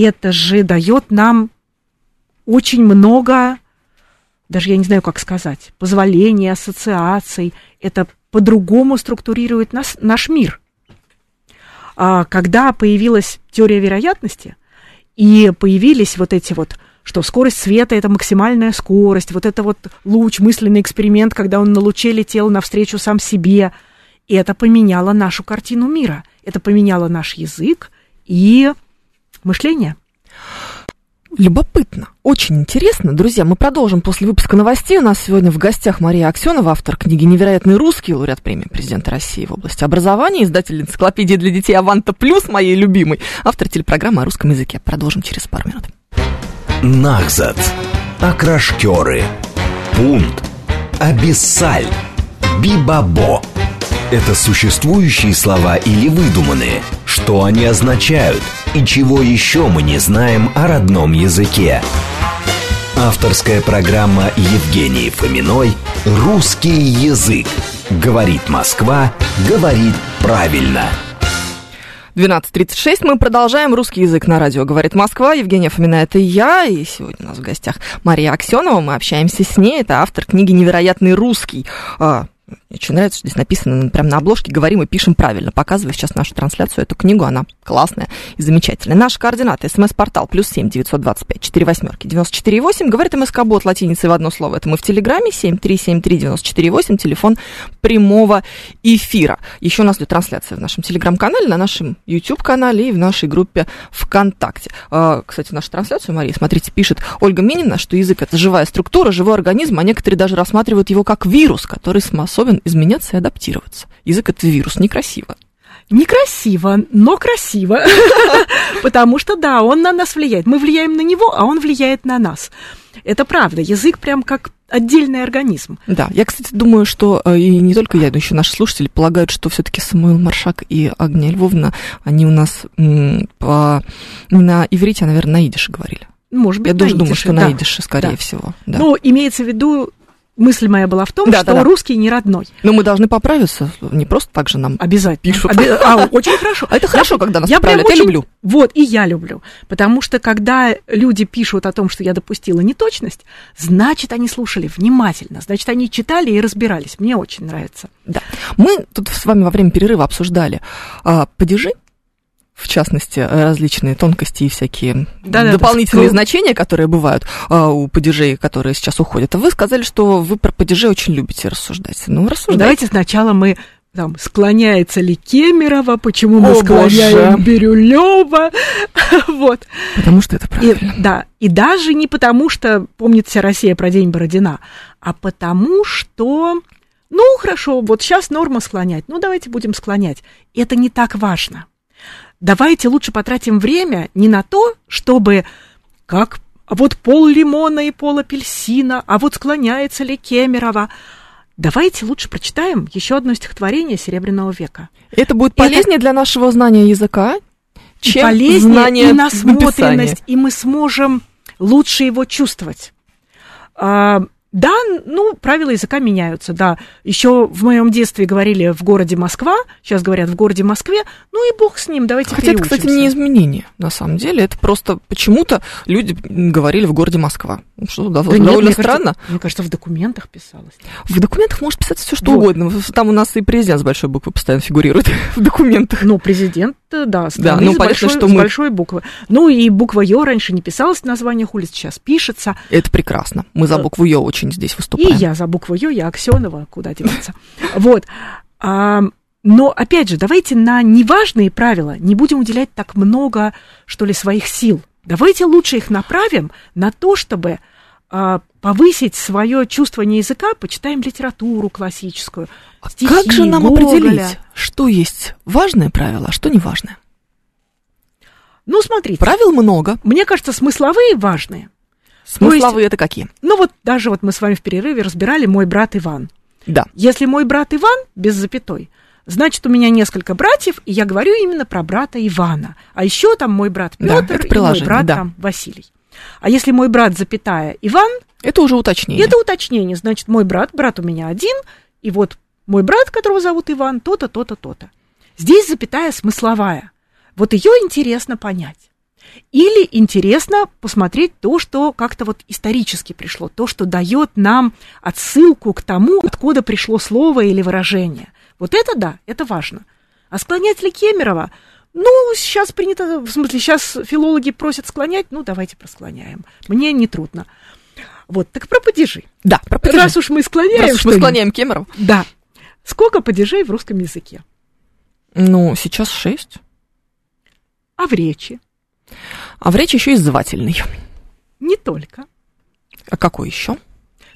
[SPEAKER 2] это же дает нам очень много, даже я не знаю, как сказать, позволений, ассоциаций. Это по-другому структурирует нас, наш мир. А когда появилась теория вероятности, и появились вот эти вот что скорость света – это максимальная скорость, вот это вот луч, мысленный эксперимент, когда он на луче летел навстречу сам себе. И это поменяло нашу картину мира, это поменяло наш язык и мышления.
[SPEAKER 1] Любопытно, очень интересно. Друзья, мы продолжим после выпуска новостей. У нас сегодня в гостях Мария Аксенова, автор книги «Невероятный русский», лауреат премии президента России в области образования, издатель энциклопедии для детей «Аванта Плюс», моей любимой, автор телепрограммы о русском языке. Продолжим через пару минут.
[SPEAKER 3] Нахзат. Окрашкеры. Пункт. Абиссаль Бибабо. Это существующие слова или выдуманные? Что они означают? И чего еще мы не знаем о родном языке? Авторская программа Евгении Фоминой «Русский язык». Говорит Москва, говорит правильно.
[SPEAKER 1] 12.36. Мы продолжаем русский язык на радио «Говорит Москва». Евгения Фомина, это я. И сегодня у нас в гостях Мария Аксенова. Мы общаемся с ней. Это автор книги «Невероятный русский». Мне очень нравится, что здесь написано прямо на обложке, говорим и пишем правильно. Показываю сейчас нашу трансляцию, эту книгу, она классная и замечательная. Наши координаты, смс-портал, плюс семь девятьсот двадцать пять четыре восьмерки девяносто четыре восемь. Говорит МСК-бот латиницей в одно слово. Это мы в Телеграме, семь три семь три девяносто четыре восемь, телефон прямого эфира. Еще у нас идет трансляция в нашем Телеграм-канале, на нашем YouTube-канале и в нашей группе ВКонтакте. А, кстати, нашу трансляцию, Мария, смотрите, пишет Ольга Минина, что язык это живая структура, живой организм, а некоторые даже рассматривают его как вирус, который способен изменяться и адаптироваться. Язык это вирус, некрасиво.
[SPEAKER 2] Некрасиво, но красиво. Потому что, да, он на нас влияет. Мы влияем на него, а он влияет на нас. Это правда. Язык прям как отдельный организм.
[SPEAKER 1] Да, я, кстати, думаю, что э, и не только я, но еще наши слушатели полагают, что все-таки Самуил Маршак и Агния Львовна, они у нас по, на иврите, а, наверное, на идише говорили.
[SPEAKER 2] Может быть,
[SPEAKER 1] я тоже думаю, что да. на идише, скорее да. всего.
[SPEAKER 2] Да. Ну, имеется в виду мысль моя была в том, да, что да, да. русский не родной.
[SPEAKER 1] Но мы должны поправиться, не просто так же нам
[SPEAKER 2] Обязательно.
[SPEAKER 1] пишут.
[SPEAKER 2] Оби... А, очень хорошо.
[SPEAKER 1] Это хорошо, когда нас я поправляют, я очень... люблю.
[SPEAKER 2] Вот, и я люблю. Потому что, когда люди пишут о том, что я допустила неточность, значит, они слушали внимательно, значит, они читали и разбирались. Мне очень нравится.
[SPEAKER 1] Да. Мы тут с вами во время перерыва обсуждали а, падежи, в частности, различные тонкости и всякие да, дополнительные да, значения, которые бывают а, у падежей, которые сейчас уходят. А вы сказали, что вы про падежи очень любите рассуждать. Ну, рассуждайте.
[SPEAKER 2] Давайте сначала мы там, склоняется ли Кемерова, почему мы О, склоняем боже. Бирюлева, вот.
[SPEAKER 1] Потому что это правильно.
[SPEAKER 2] И, да, и даже не потому, что помнит вся Россия про День Бородина, а потому что, ну, хорошо, вот сейчас норма склонять, ну, давайте будем склонять. Это не так важно давайте лучше потратим время не на то, чтобы как а вот пол лимона и пол апельсина, а вот склоняется ли Кемерова. Давайте лучше прочитаем еще одно стихотворение Серебряного века.
[SPEAKER 1] Это будет полезнее Это... для нашего знания языка, чем и полезнее, знание
[SPEAKER 2] и насмотренность, и мы сможем лучше его чувствовать. А, да, ну, правила языка меняются, да. Еще в моем детстве говорили в городе Москва, сейчас говорят в городе Москве, ну и бог с ним, давайте
[SPEAKER 1] Хотя это, кстати, не изменение, на самом деле. Это просто почему-то люди говорили в городе Москва. Ну, что да, да довольно нет, странно.
[SPEAKER 2] Кажется, мне кажется, в документах писалось.
[SPEAKER 1] В документах может писаться все что вот. угодно. Там у нас и президент с большой буквы постоянно фигурирует в документах.
[SPEAKER 2] Ну, президент, да, да ну, понятно, большой, что мы... с большой буквы. Ну, и буква Ё раньше не писалась в названиях улиц, сейчас пишется.
[SPEAKER 1] Это прекрасно. Мы за букву Ё очень здесь выступаем.
[SPEAKER 2] И я за букву Ё, я Аксенова, куда деваться. Вот. А, но, опять же, давайте на неважные правила не будем уделять так много, что ли, своих сил. Давайте лучше их направим на то, чтобы повысить свое чувствование языка, почитаем литературу классическую.
[SPEAKER 1] А стихи, как же нам Гоголя. определить, что есть важное правило, а что не важное?
[SPEAKER 2] Ну, смотрите.
[SPEAKER 1] Правил много.
[SPEAKER 2] Мне кажется, смысловые важные.
[SPEAKER 1] Смысловые есть, это какие?
[SPEAKER 2] Ну вот даже вот мы с вами в перерыве разбирали мой брат Иван.
[SPEAKER 1] Да.
[SPEAKER 2] Если мой брат Иван без запятой, значит у меня несколько братьев, и я говорю именно про брата Ивана. А еще там мой брат Петр да, и мой брат да. там Василий. А если мой брат запятая Иван,
[SPEAKER 1] это уже уточнение.
[SPEAKER 2] Это уточнение, значит мой брат, брат у меня один, и вот мой брат, которого зовут Иван, то-то, то-то, то-то. Здесь запятая смысловая. Вот ее интересно понять. Или интересно посмотреть то, что как-то вот исторически пришло, то, что дает нам отсылку к тому, откуда пришло слово или выражение. Вот это да, это важно. А склонять ли Кемерова? Ну, сейчас принято, в смысле, сейчас филологи просят склонять, ну, давайте просклоняем. Мне не трудно. Вот, так про падежи.
[SPEAKER 1] Да,
[SPEAKER 2] про падежи. Раз уж мы склоняем... Раз уж
[SPEAKER 1] мы склоняем Кемеров.
[SPEAKER 2] Да. Сколько падежей в русском языке?
[SPEAKER 1] Ну, сейчас шесть.
[SPEAKER 2] А в речи?
[SPEAKER 1] А в речи еще и звательный.
[SPEAKER 2] Не только.
[SPEAKER 1] А какой еще?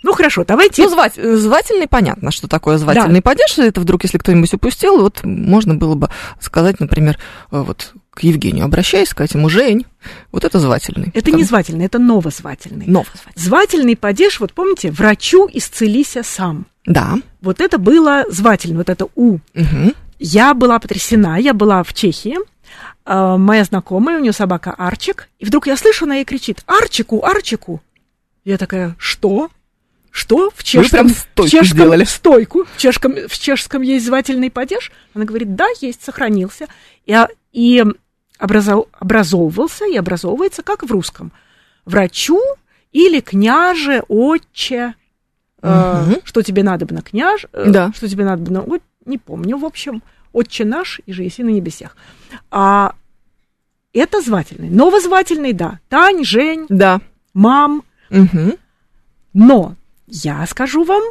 [SPEAKER 2] Ну хорошо, давайте.
[SPEAKER 1] Ну, звать, звательный, понятно, что такое звательный да. падеж. Это вдруг, если кто-нибудь упустил, вот можно было бы сказать, например, э, вот к Евгению обращаясь, сказать ему Жень. Вот это звательный.
[SPEAKER 2] Это Там... не звательный, это новозвательный.
[SPEAKER 1] Новозвательный.
[SPEAKER 2] Звательный падеж, вот помните, врачу исцелися сам.
[SPEAKER 1] Да.
[SPEAKER 2] Вот это было звательно, вот это У.
[SPEAKER 1] Угу.
[SPEAKER 2] Я была потрясена, я была в Чехии, э, моя знакомая, у нее собака Арчик, и вдруг я слышу, она ей кричит «Арчику, Арчику!» Я такая «Что?» Что? В чешском, в чешском
[SPEAKER 1] сделали.
[SPEAKER 2] стойку. В чешском, в чешском есть звательный падеж. Она говорит, да, есть, сохранился. И, а, и образов, образовывался и образовывается, как в русском. Врачу или княже, отче. Э,
[SPEAKER 1] Мгм.
[SPEAKER 2] что тебе надо бы на княж, э,
[SPEAKER 1] Да.
[SPEAKER 2] что тебе надо бы на... от- не помню, в общем, отче наш и же еси на небесах. А это звательный. Новозвательный, да. Тань, Жень,
[SPEAKER 1] Да.
[SPEAKER 2] мам.
[SPEAKER 1] Угу.
[SPEAKER 2] Но я скажу вам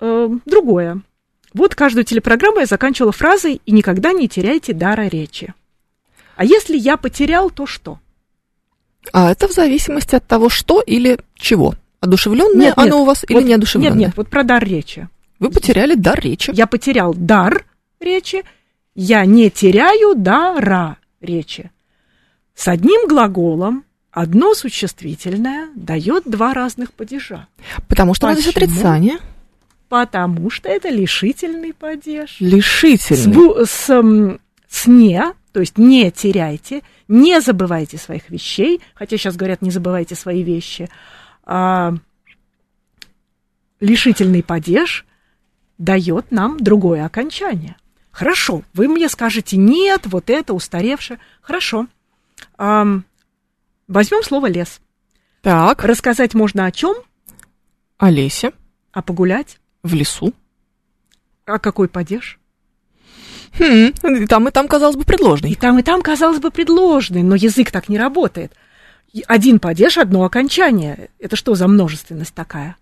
[SPEAKER 2] э, другое. Вот каждую телепрограмму я заканчивала фразой «И никогда не теряйте дара речи». А если я потерял, то что?
[SPEAKER 1] А это в зависимости от того, что или чего. Одушевленное
[SPEAKER 2] Нет, нет,
[SPEAKER 1] оно у вас или
[SPEAKER 2] Вот-
[SPEAKER 1] неодушевленное?
[SPEAKER 2] Нет, нет, вот про дар речи.
[SPEAKER 1] Вы потеряли дар речи.
[SPEAKER 2] Я потерял дар речи, я не теряю дара речи. С одним глаголом одно существительное дает два разных падежа,
[SPEAKER 1] Потому что у нас
[SPEAKER 2] Почему?
[SPEAKER 1] отрицание.
[SPEAKER 2] потому что это лишительный падеж. С,
[SPEAKER 1] Лишительный.
[SPEAKER 2] бу- с, м, с не, то есть не теряйте, не забывайте своих вещей, хотя сейчас говорят, не забывайте свои вещи. А, лишительный падеж дает нам другое окончание. Хорошо, вы мне скажете, нет, вот это устаревшее. Хорошо. Ам, возьмем слово лес.
[SPEAKER 1] Так,
[SPEAKER 2] Рассказать можно о чем?
[SPEAKER 1] Олеся
[SPEAKER 2] А погулять?
[SPEAKER 1] в лесу.
[SPEAKER 2] А какой падеж?
[SPEAKER 1] Хм, и там, и там, казалось бы,
[SPEAKER 2] И
[SPEAKER 1] предложный.
[SPEAKER 2] там, и там, казалось бы, предложный, но язык так не работает. И Один падеж, одно окончание. Это что за множественность такая?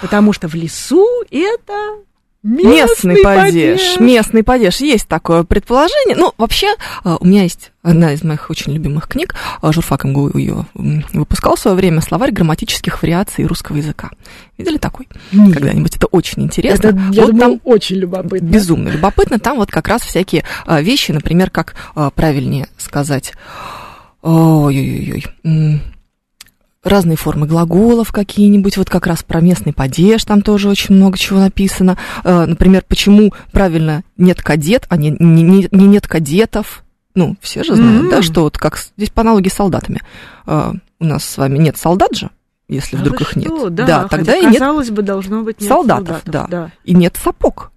[SPEAKER 2] Потому что в лесу это
[SPEAKER 1] Местный
[SPEAKER 2] местный,
[SPEAKER 1] падеж. Местный падеж. Есть такое предположение. Ну, вообще, а, у меня есть одна из моих очень любимых книг. а, Журфак МГУ ее выпускал в свое время словарь грамматических вариаций русского языка. Видели такой?
[SPEAKER 2] Нет.
[SPEAKER 1] Когда-нибудь это очень интересно.
[SPEAKER 2] Это, я
[SPEAKER 1] вот
[SPEAKER 2] думаю,
[SPEAKER 1] там
[SPEAKER 2] очень любопытно.
[SPEAKER 1] безумно любопытно. Там вот как раз всякие а, вещи, например, как правильнее сказать. Ой-ой-ой. Разные формы глаголов какие-нибудь, вот как раз про местный падеж, там тоже очень много чего написано. А, Например, почему правильно нет кадет, а не, не, не- не нет кадетов. Ну, все же знают,
[SPEAKER 2] М.
[SPEAKER 1] да, что вот как здесь по аналогии с солдатами. А, У нас с вами нет солдат же, если
[SPEAKER 2] А
[SPEAKER 1] вдруг их нет.
[SPEAKER 2] что? Да,
[SPEAKER 1] тогда
[SPEAKER 2] хотя,
[SPEAKER 1] и нет
[SPEAKER 2] казалось бы, должно быть нет
[SPEAKER 1] солдатов,
[SPEAKER 2] солдатов.
[SPEAKER 1] да. и нет сапог.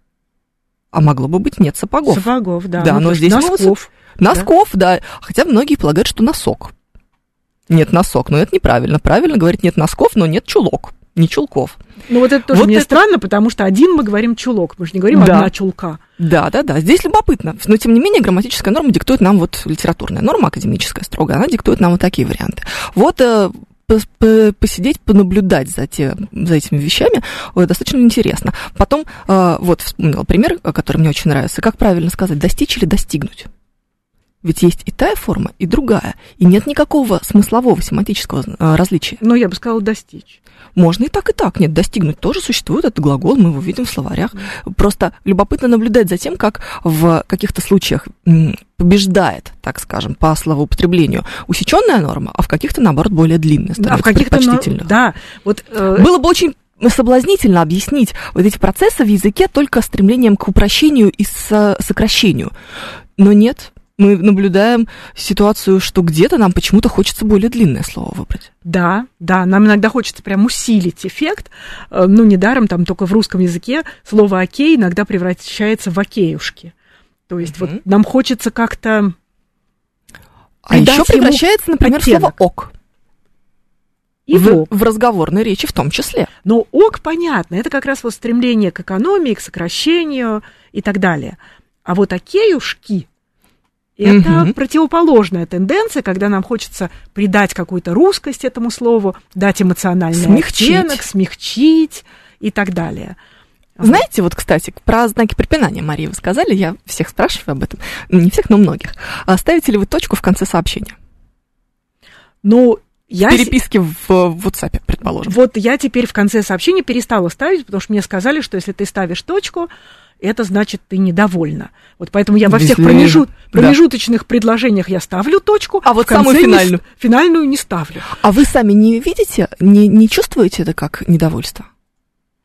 [SPEAKER 1] А могло бы быть нет сапогов.
[SPEAKER 2] Сапогов, да.
[SPEAKER 1] Да,
[SPEAKER 2] Ну,
[SPEAKER 1] но здесь
[SPEAKER 2] носков.
[SPEAKER 1] Носков, да. Хотя многие полагают, что носок. Нет носок, но это неправильно. Правильно говорить нет носков, но нет чулок. Не чулков.
[SPEAKER 2] Ну вот это тоже
[SPEAKER 1] Вот
[SPEAKER 2] мне
[SPEAKER 1] это-
[SPEAKER 2] странно, потому что один мы говорим чулок, мы же не говорим
[SPEAKER 1] Да.
[SPEAKER 2] одна чулка.
[SPEAKER 1] Да, да, да. Здесь любопытно. Но тем не менее, грамматическая норма диктует нам вот литературная норма, академическая строгая, она диктует нам вот такие варианты. Вот э, пос- по- посидеть, понаблюдать за, те, за этими вещами ой, достаточно интересно. Потом, э, вот вспомнила пример, э, который мне очень нравится. Как правильно сказать, достичь или достигнуть? Ведь есть и та форма, и другая. И нет никакого смыслового, семантического э, различия.
[SPEAKER 2] Но я бы сказала достичь.
[SPEAKER 1] Можно и так, и так. Нет, достигнуть тоже существует. Это глагол, мы его видим в словарях. Просто любопытно наблюдать за тем, как в каких-то случаях побеждает, так скажем, по словоупотреблению усеченная норма, а в каких-то, наоборот, более длинная
[SPEAKER 2] А в
[SPEAKER 1] становится
[SPEAKER 2] каких-то... но-. Да, вот... э,
[SPEAKER 1] Было бы очень соблазнительно объяснить вот эти процессы в языке только стремлением к упрощению и со- сокращению. Но нет, мы наблюдаем ситуацию, что где-то нам почему-то хочется более длинное слово выбрать.
[SPEAKER 2] Да, да, нам иногда хочется прям усилить эффект. Э, Ну, недаром там только в русском языке слово «окей» иногда превращается в «океюшки». То есть
[SPEAKER 1] Мгм.
[SPEAKER 2] вот нам хочется как-то...
[SPEAKER 1] А еще превращается, например, слово
[SPEAKER 2] оттенок.
[SPEAKER 1] «ок».
[SPEAKER 2] И
[SPEAKER 1] в, в разговорной речи в том числе.
[SPEAKER 2] Но ок, понятно, это как раз вот стремление к экономии, к сокращению и так далее. А вот океюшки это
[SPEAKER 1] Мгм.
[SPEAKER 2] противоположная тенденция, когда нам хочется придать какую-то русскость этому слову, дать эмоциональный
[SPEAKER 1] Смягчить.
[SPEAKER 2] оттенок, смягчить и так далее.
[SPEAKER 1] Знаете, вот, кстати, про знаки препинания, Мария, вы сказали, я всех спрашиваю об этом, не всех, но многих. А ставите ли вы точку в конце сообщения?
[SPEAKER 2] Ну, я...
[SPEAKER 1] Переписке в, в WhatsApp, предположим.
[SPEAKER 2] Вот я теперь в конце сообщения перестала ставить, потому что мне сказали, что если ты ставишь точку, это значит, ты недовольна. Вот поэтому я во всех
[SPEAKER 1] Если-
[SPEAKER 2] промежут-
[SPEAKER 1] да.
[SPEAKER 2] промежуточных предложениях я ставлю точку,
[SPEAKER 1] А вот самую
[SPEAKER 2] не
[SPEAKER 1] финальную?
[SPEAKER 2] с- финальную не ставлю.
[SPEAKER 1] А вы сами не видите, не, не чувствуете это как недовольство?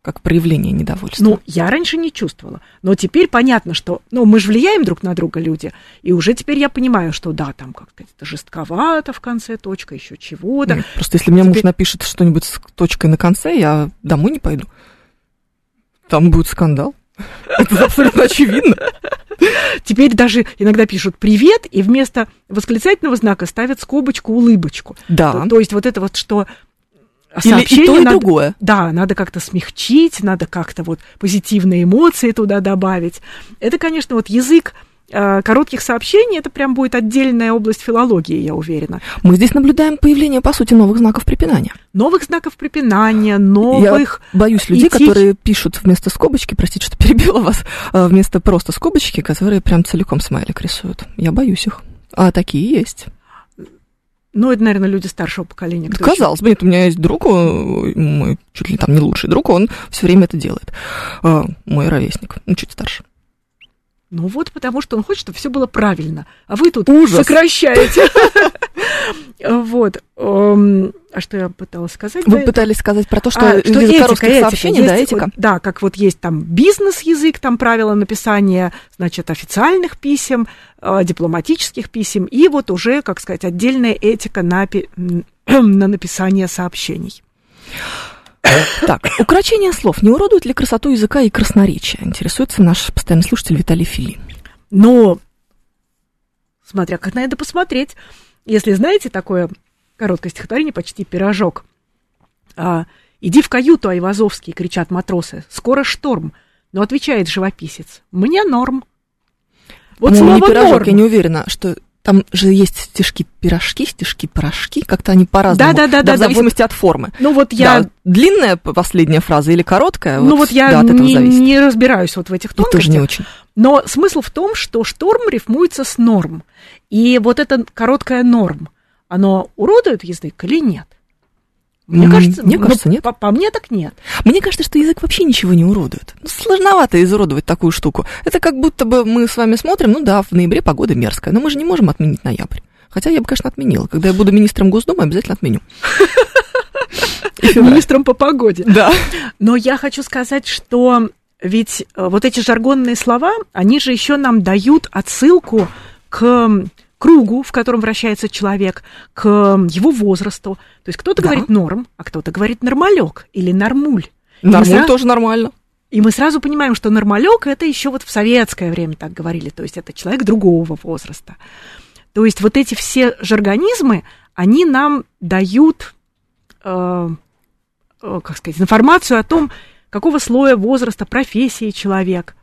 [SPEAKER 1] как проявление недовольства.
[SPEAKER 2] Ну, я раньше не чувствовала. Но теперь понятно, что ну, мы же влияем друг на друга, люди. И уже теперь я понимаю, что да, там как-то это жестковато в конце, точка, еще чего-то. Нет,
[SPEAKER 1] просто если мне теперь... муж напишет что-нибудь с точкой на конце, я домой не пойду. Там будет скандал. Это абсолютно очевидно.
[SPEAKER 2] Теперь даже иногда пишут «привет», и вместо восклицательного знака ставят скобочку, улыбочку.
[SPEAKER 1] Да.
[SPEAKER 2] То, то есть вот это вот, что
[SPEAKER 1] сообщение Или и то, и
[SPEAKER 2] надо,
[SPEAKER 1] другое.
[SPEAKER 2] Да, надо как-то смягчить, надо как-то вот позитивные эмоции туда добавить. Это, конечно, вот язык коротких сообщений, это прям будет отдельная область филологии, я уверена.
[SPEAKER 1] Мы здесь наблюдаем появление, по сути, новых знаков препинания.
[SPEAKER 2] Новых знаков препинания, новых...
[SPEAKER 1] Я боюсь людей, этич... которые пишут вместо скобочки, простите, что перебила вас, а вместо просто скобочки, которые прям целиком смайлик рисуют. Я боюсь их. А такие есть.
[SPEAKER 2] Ну, это, наверное, люди старшего поколения.
[SPEAKER 1] Да, казалось бы, нет, у меня есть друг, мой чуть ли там не лучший друг, он все время это делает. А, мой ровесник, ну, чуть старше.
[SPEAKER 2] Ну вот, потому что он хочет, чтобы все было правильно. А вы тут Ужас. сокращаете. Вот. А что я пыталась сказать?
[SPEAKER 1] Вы пытались сказать про то, что, а, что коротких этика, сообщений, есть, да, этика?
[SPEAKER 2] Да, как вот есть там бизнес-язык, там правила написания, значит, официальных писем, э, дипломатических писем, и вот уже, как сказать, отдельная этика на, на написание сообщений.
[SPEAKER 1] Так, украчение слов не уродует ли красоту языка и красноречия? Интересуется наш постоянный слушатель Виталий Фили.
[SPEAKER 2] Но, смотря как на это посмотреть, если знаете такое короткое стихотворение, почти пирожок. А, «Иди в каюту, Айвазовский!» — кричат матросы. «Скоро шторм!» Но отвечает живописец. «Мне норм!»
[SPEAKER 1] Вот ну, слово не пирожок, норм. я не уверена, что там же есть стишки пирожки, стишки порошки, как-то они по-разному. Да, да, да, да. В зависимости вот, от формы.
[SPEAKER 2] Ну вот я. Да,
[SPEAKER 1] длинная последняя фраза или короткая?
[SPEAKER 2] Ну вот, вот я да, не, не разбираюсь вот в этих тонкостях.
[SPEAKER 1] тоже не очень.
[SPEAKER 2] Но смысл в том, что шторм рифмуется с норм. И вот эта короткая норм, оно уродует язык или нет?
[SPEAKER 1] Мне кажется, мне ну, кажется, нет.
[SPEAKER 2] По, по мне так нет.
[SPEAKER 1] Мне кажется, что язык вообще ничего не уродует. Ну, сложновато изуродовать такую штуку. Это как будто бы мы с вами смотрим, ну да, в ноябре погода мерзкая, но мы же не можем отменить ноябрь. Хотя я бы, конечно, отменила. Когда я буду министром Госдумы, обязательно отменю.
[SPEAKER 2] Министром по погоде.
[SPEAKER 1] Да.
[SPEAKER 2] Но я хочу сказать, что ведь э, вот эти жаргонные слова, они же еще нам дают отсылку к кругу, в котором вращается человек, к его возрасту. То есть кто-то да. говорит норм, а кто-то говорит нормалек или нормуль.
[SPEAKER 1] Нормуль сразу... тоже нормально.
[SPEAKER 2] И мы сразу понимаем, что нормалек это еще вот в советское время так говорили, то есть это человек другого возраста. То есть вот эти все жаргонизмы, они нам дают, э, э, как сказать, информацию о том, какого слоя возраста, профессии человек.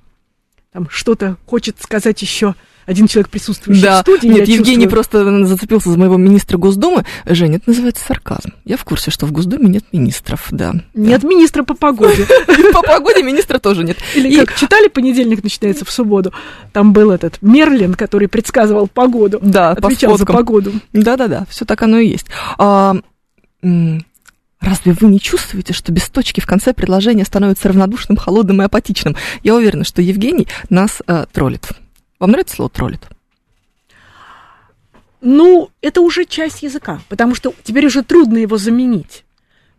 [SPEAKER 2] Там что-то хочет сказать еще один человек, присутствующий да. в студии.
[SPEAKER 1] Нет, Евгений чувствую... просто зацепился за моего министра Госдумы. Женя, это называется сарказм. Я в курсе, что в Госдуме нет министров, да.
[SPEAKER 2] Нет
[SPEAKER 1] да.
[SPEAKER 2] министра по погоде.
[SPEAKER 1] По погоде министра тоже нет.
[SPEAKER 2] Или как читали, понедельник начинается в субботу. Там был этот Мерлин, который предсказывал погоду.
[SPEAKER 1] Да,
[SPEAKER 2] отвечал за погоду.
[SPEAKER 1] Да-да-да, все так оно и есть. А, Разве вы не чувствуете, что без точки в конце предложения становится равнодушным, холодным и апатичным? Я уверена, что Евгений нас э, троллит. Вам нравится слово троллит?
[SPEAKER 2] Ну, это уже часть языка, потому что теперь уже трудно его заменить.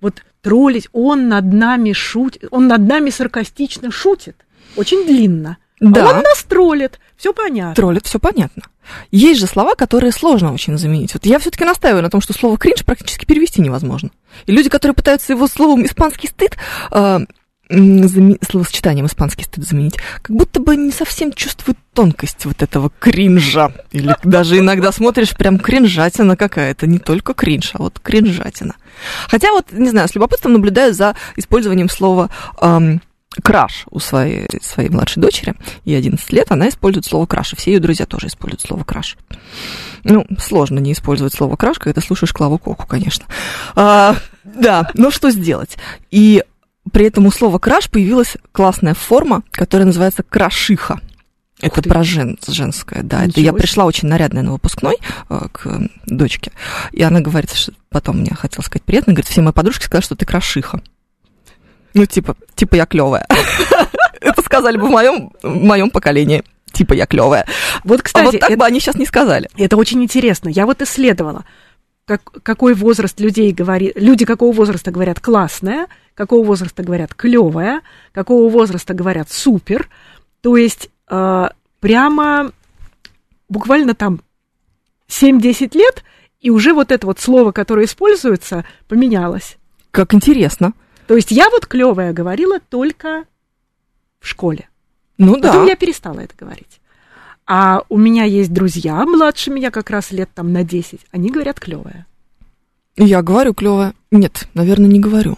[SPEAKER 2] Вот троллить, он над нами шутит, он над нами саркастично шутит, очень длинно. Да. А он нас троллит, все понятно.
[SPEAKER 1] Троллит, все понятно. Есть же слова, которые сложно очень заменить. Вот я все-таки настаиваю на том, что слово кринж практически перевести невозможно. И люди, которые пытаются его словом испанский стыд э, словосочетанием испанский стыд заменить, как будто бы не совсем чувствуют тонкость вот этого кринжа. Или даже иногда смотришь, прям кринжатина какая-то. Не только кринж, а вот кринжатина. Хотя вот, не знаю, с любопытством наблюдаю за использованием слова эм, краш у своей, своей младшей дочери. Ей 11 лет, она использует слово краш. И все ее друзья тоже используют слово краш. Ну, сложно не использовать слово краш, когда слушаешь Клаву Коку, конечно. А, да, но что сделать? И при этом у слова краш появилась классная форма, которая называется крашиха. Это про жен, женское, да. Ничего это я пришла очень нарядная на выпускной э, к дочке, и она говорит, что потом мне хотела сказать приятно, говорит, все мои подружки сказали, что ты крашиха. Ну, типа, типа я клевая. Это сказали бы в моем, в моем поколении. Типа я клевая. Вот, кстати, а вот так это, бы они сейчас не сказали.
[SPEAKER 2] Это очень интересно. Я вот исследовала как, какой возраст людей говорит, люди какого возраста говорят классная, какого возраста говорят клевая, какого возраста говорят супер. То есть э, прямо буквально там 7-10 лет, и уже вот это вот слово, которое используется, поменялось.
[SPEAKER 1] Как интересно.
[SPEAKER 2] То есть я вот клевая говорила только в школе.
[SPEAKER 1] Ну да.
[SPEAKER 2] Потом я перестала это говорить. А у меня есть друзья младше меня как раз лет там на 10. Они говорят клевая.
[SPEAKER 1] Я говорю клевая. Нет, наверное, не говорю.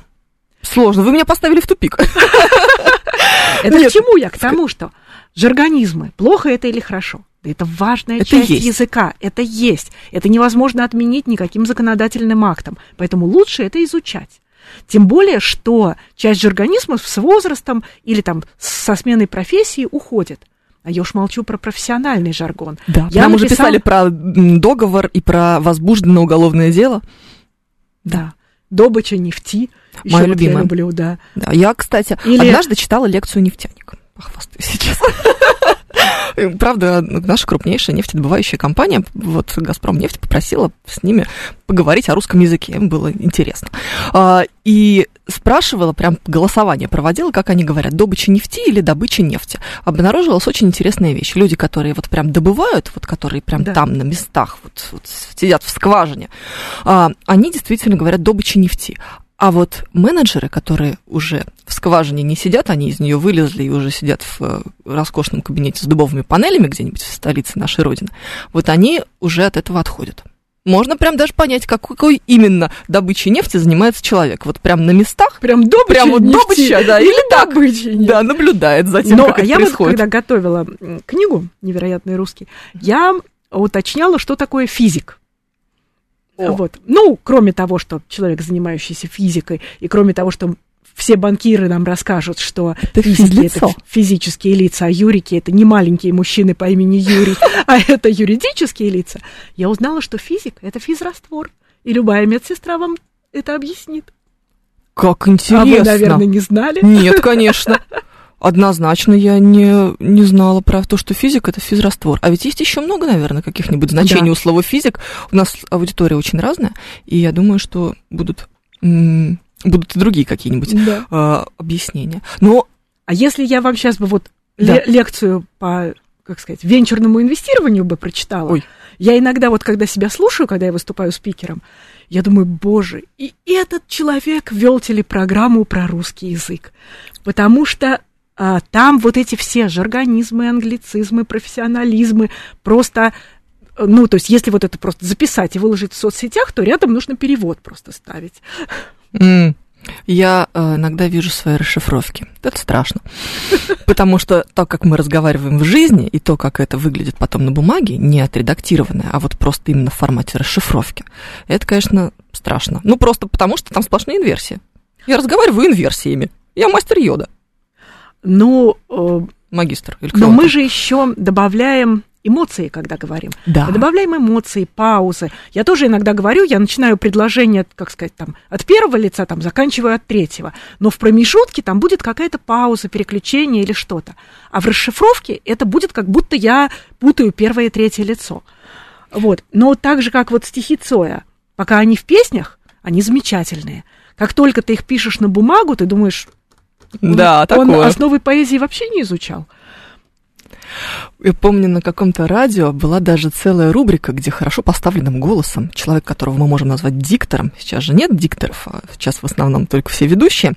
[SPEAKER 1] Сложно. Вы меня поставили в тупик.
[SPEAKER 2] Это к чему я? К тому, что жаргонизмы, плохо это или хорошо? Это важная это часть есть. языка. Это есть. Это невозможно отменить никаким законодательным актом. Поэтому лучше это изучать. Тем более, что часть жаргонизмов с возрастом или там со сменой профессии уходит. А я уж молчу про профессиональный жаргон.
[SPEAKER 1] Да,
[SPEAKER 2] я
[SPEAKER 1] нам написал... уже писали про договор и про возбужденное уголовное дело.
[SPEAKER 2] Да. Добыча нефти.
[SPEAKER 1] Мое любимое. Я
[SPEAKER 2] люблю, да.
[SPEAKER 1] да. Я, кстати, Или... однажды читала лекцию нефтяник. Похвастаюсь сейчас. Правда, наша крупнейшая нефтедобывающая компания, вот «Газпром нефть» попросила с ними поговорить о русском языке. Им было интересно. А, и спрашивала, прям голосование проводила, как они говорят, добыча нефти или добыча нефти. Обнаружилась очень интересная вещь. Люди, которые вот прям добывают, вот которые прям да. там на местах вот, вот сидят в скважине, а, они действительно говорят добыча нефти. А вот менеджеры, которые уже в скважине не сидят, они из нее вылезли и уже сидят в э, роскошном кабинете с дубовыми панелями где-нибудь в столице нашей Родины, вот они уже от этого отходят. Можно прям даже понять, какой именно добычей нефти занимается человек. Вот прям на местах.
[SPEAKER 2] Прям добыча Прям вот добыча,
[SPEAKER 1] да, или, или так. Добычей,
[SPEAKER 2] да, наблюдает за тем, Но, как а это я происходит. вот, когда готовила книгу «Невероятный русский», я уточняла, что такое физик. О. Вот. Ну, кроме того, что человек, занимающийся физикой, и кроме того, что все банкиры нам расскажут, что
[SPEAKER 1] это физики это
[SPEAKER 2] физические лица, а юрики это не маленькие мужчины по имени Юрий, а это юридические лица. Я узнала, что физик это физраствор, и любая медсестра вам это объяснит.
[SPEAKER 1] Как интересно. А
[SPEAKER 2] вы, наверное, не знали?
[SPEAKER 1] Нет, конечно. Однозначно я не, не знала про то, что физик это физраствор. А ведь есть еще много, наверное, каких-нибудь значений да. у слова физик. У нас аудитория очень разная, и я думаю, что будут, будут и другие какие-нибудь да. э, объяснения. Но...
[SPEAKER 2] А если я вам сейчас бы вот да. лекцию по, как сказать, венчурному инвестированию бы прочитала, Ой. я иногда вот, когда себя слушаю, когда я выступаю спикером, я думаю, боже, и этот человек вел телепрограмму про русский язык. Потому что там вот эти все жаргонизмы, англицизмы, профессионализмы, просто ну, то есть, если вот это просто записать и выложить в соцсетях, то рядом нужно перевод просто ставить.
[SPEAKER 1] Mm. Я э, иногда вижу свои расшифровки. Это страшно. Потому что то, как мы разговариваем в жизни, и то, как это выглядит потом на бумаге, не отредактированное, а вот просто именно в формате расшифровки, это, конечно, страшно. Ну, просто потому что там сплошные инверсии. Я разговариваю инверсиями. Я мастер йода.
[SPEAKER 2] Ну, э,
[SPEAKER 1] магистр. Или
[SPEAKER 2] но мы же еще добавляем эмоции, когда говорим.
[SPEAKER 1] Да.
[SPEAKER 2] Мы добавляем эмоции, паузы. Я тоже иногда говорю, я начинаю предложение, как сказать, там, от первого лица, там, заканчиваю от третьего. Но в промежутке там будет какая-то пауза, переключение или что-то. А в расшифровке это будет как будто я путаю первое и третье лицо. Вот. Но так же, как вот стихи Цоя, пока они в песнях, они замечательные. Как только ты их пишешь на бумагу, ты думаешь,
[SPEAKER 1] да,
[SPEAKER 2] он
[SPEAKER 1] такое.
[SPEAKER 2] Он основы поэзии вообще не изучал.
[SPEAKER 1] Я помню, на каком-то радио была даже целая рубрика, где хорошо поставленным голосом человек, которого мы можем назвать диктором, сейчас же нет дикторов, а сейчас в основном только все ведущие,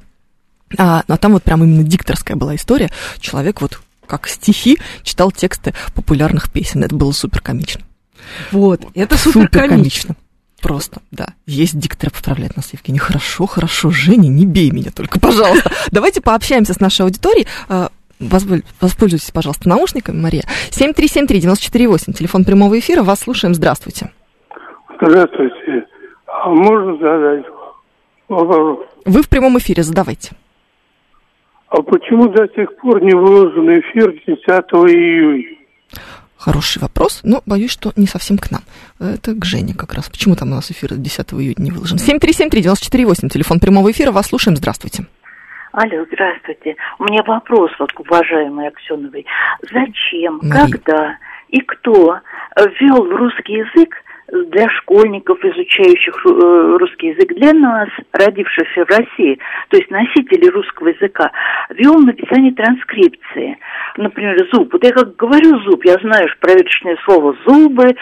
[SPEAKER 1] а, но там вот прям именно дикторская была история. Человек вот как стихи читал тексты популярных песен. Это было супер комично.
[SPEAKER 2] Вот, это супер комично.
[SPEAKER 1] Просто, да. Есть диктор поправляет нас, Евгений. Хорошо, хорошо, Женя, не бей меня только, пожалуйста. Давайте пообщаемся с нашей аудиторией. А, воспользуйтесь, пожалуйста, наушниками, Мария. 7373-94-8, телефон прямого эфира. Вас слушаем. Здравствуйте.
[SPEAKER 4] Здравствуйте. А можно задать вопрос?
[SPEAKER 1] Вы в прямом эфире, задавайте.
[SPEAKER 4] А почему до сих пор не выложен эфир 10 июня?
[SPEAKER 1] Хороший вопрос, но боюсь, что не совсем к нам. Это к Жене как раз. Почему там у нас эфир 10 июня не выложен? 7373948, телефон прямого эфира. Вас слушаем. Здравствуйте.
[SPEAKER 5] Алло, здравствуйте. У меня вопрос вот к уважаемой Аксеновой. Зачем, Мария. когда и кто ввел в русский язык для школьников, изучающих э, русский язык, для нас, родившихся в России, то есть носителей русского языка, вел написание транскрипции. Например, зуб. Вот я как говорю зуб, я знаю проверочное слово зубы,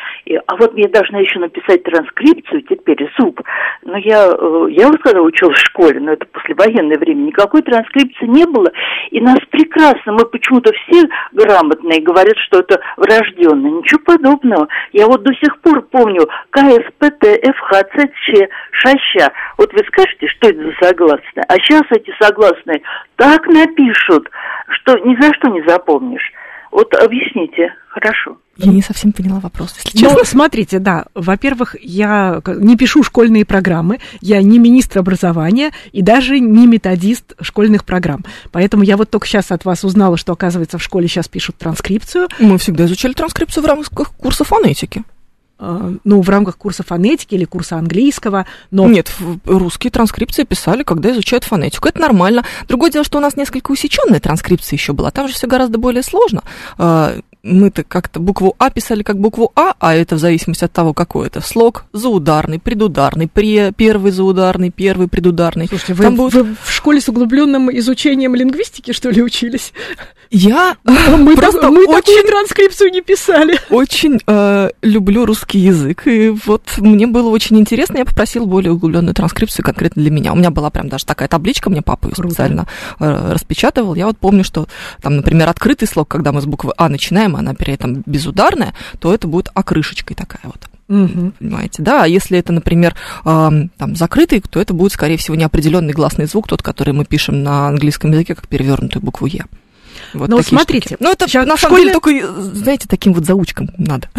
[SPEAKER 5] а вот мне должна еще написать транскрипцию теперь зуб. Но я, э, я вот когда училась в школе, но это послевоенное время, никакой транскрипции не было, и нас прекрасно, мы почему-то все грамотные говорят, что это врожденно. Ничего подобного. Я вот до сих пор помню КСПТ, ФХЦЧ, ШАЩА. Вот вы скажете, что это за согласные? А сейчас эти согласные так напишут, что ни за что не запомнишь. Вот объясните, хорошо.
[SPEAKER 1] Я не совсем поняла вопрос,
[SPEAKER 2] если честно. Ну, смотрите, да, во-первых, я не пишу школьные программы, я не министр образования и даже не методист школьных программ. Поэтому я вот только сейчас от вас узнала, что, оказывается, в школе сейчас пишут транскрипцию.
[SPEAKER 1] Мы всегда изучали транскрипцию в рамках курса фонетики.
[SPEAKER 2] А, ну, в рамках курса фонетики или курса английского, но...
[SPEAKER 1] Нет, русские транскрипции писали, когда изучают фонетику. Это нормально. Другое дело, что у нас несколько усеченная транскрипция еще была. Там же все гораздо более сложно. Мы-то как-то букву А писали как букву А, а это в зависимости от того, какой это слог, заударный, предударный, пре, первый заударный, первый предударный.
[SPEAKER 2] Слушайте, вы, Там будет... вы в школе с углубленным изучением лингвистики, что ли, учились?
[SPEAKER 1] Я
[SPEAKER 2] мы просто так, мы очень, такую транскрипцию не писали.
[SPEAKER 1] Очень э, люблю русский язык, и вот мне было очень интересно, я попросила более углубленную транскрипцию конкретно для меня. У меня была прям даже такая табличка, мне папа ее специально э, распечатывал. Я вот помню, что там, например, открытый слог, когда мы с буквы А начинаем, она при этом безударная, то это будет окрышечкой такая вот. Угу. Понимаете, да, а если это, например, э, там закрытый, то это будет, скорее всего, неопределенный гласный звук, тот, который мы пишем на английском языке, как перевернутую букву Е.
[SPEAKER 2] Вот Но смотрите,
[SPEAKER 1] штуки. ну это сейчас на самом школе... деле только, знаете, таким вот заучкам надо.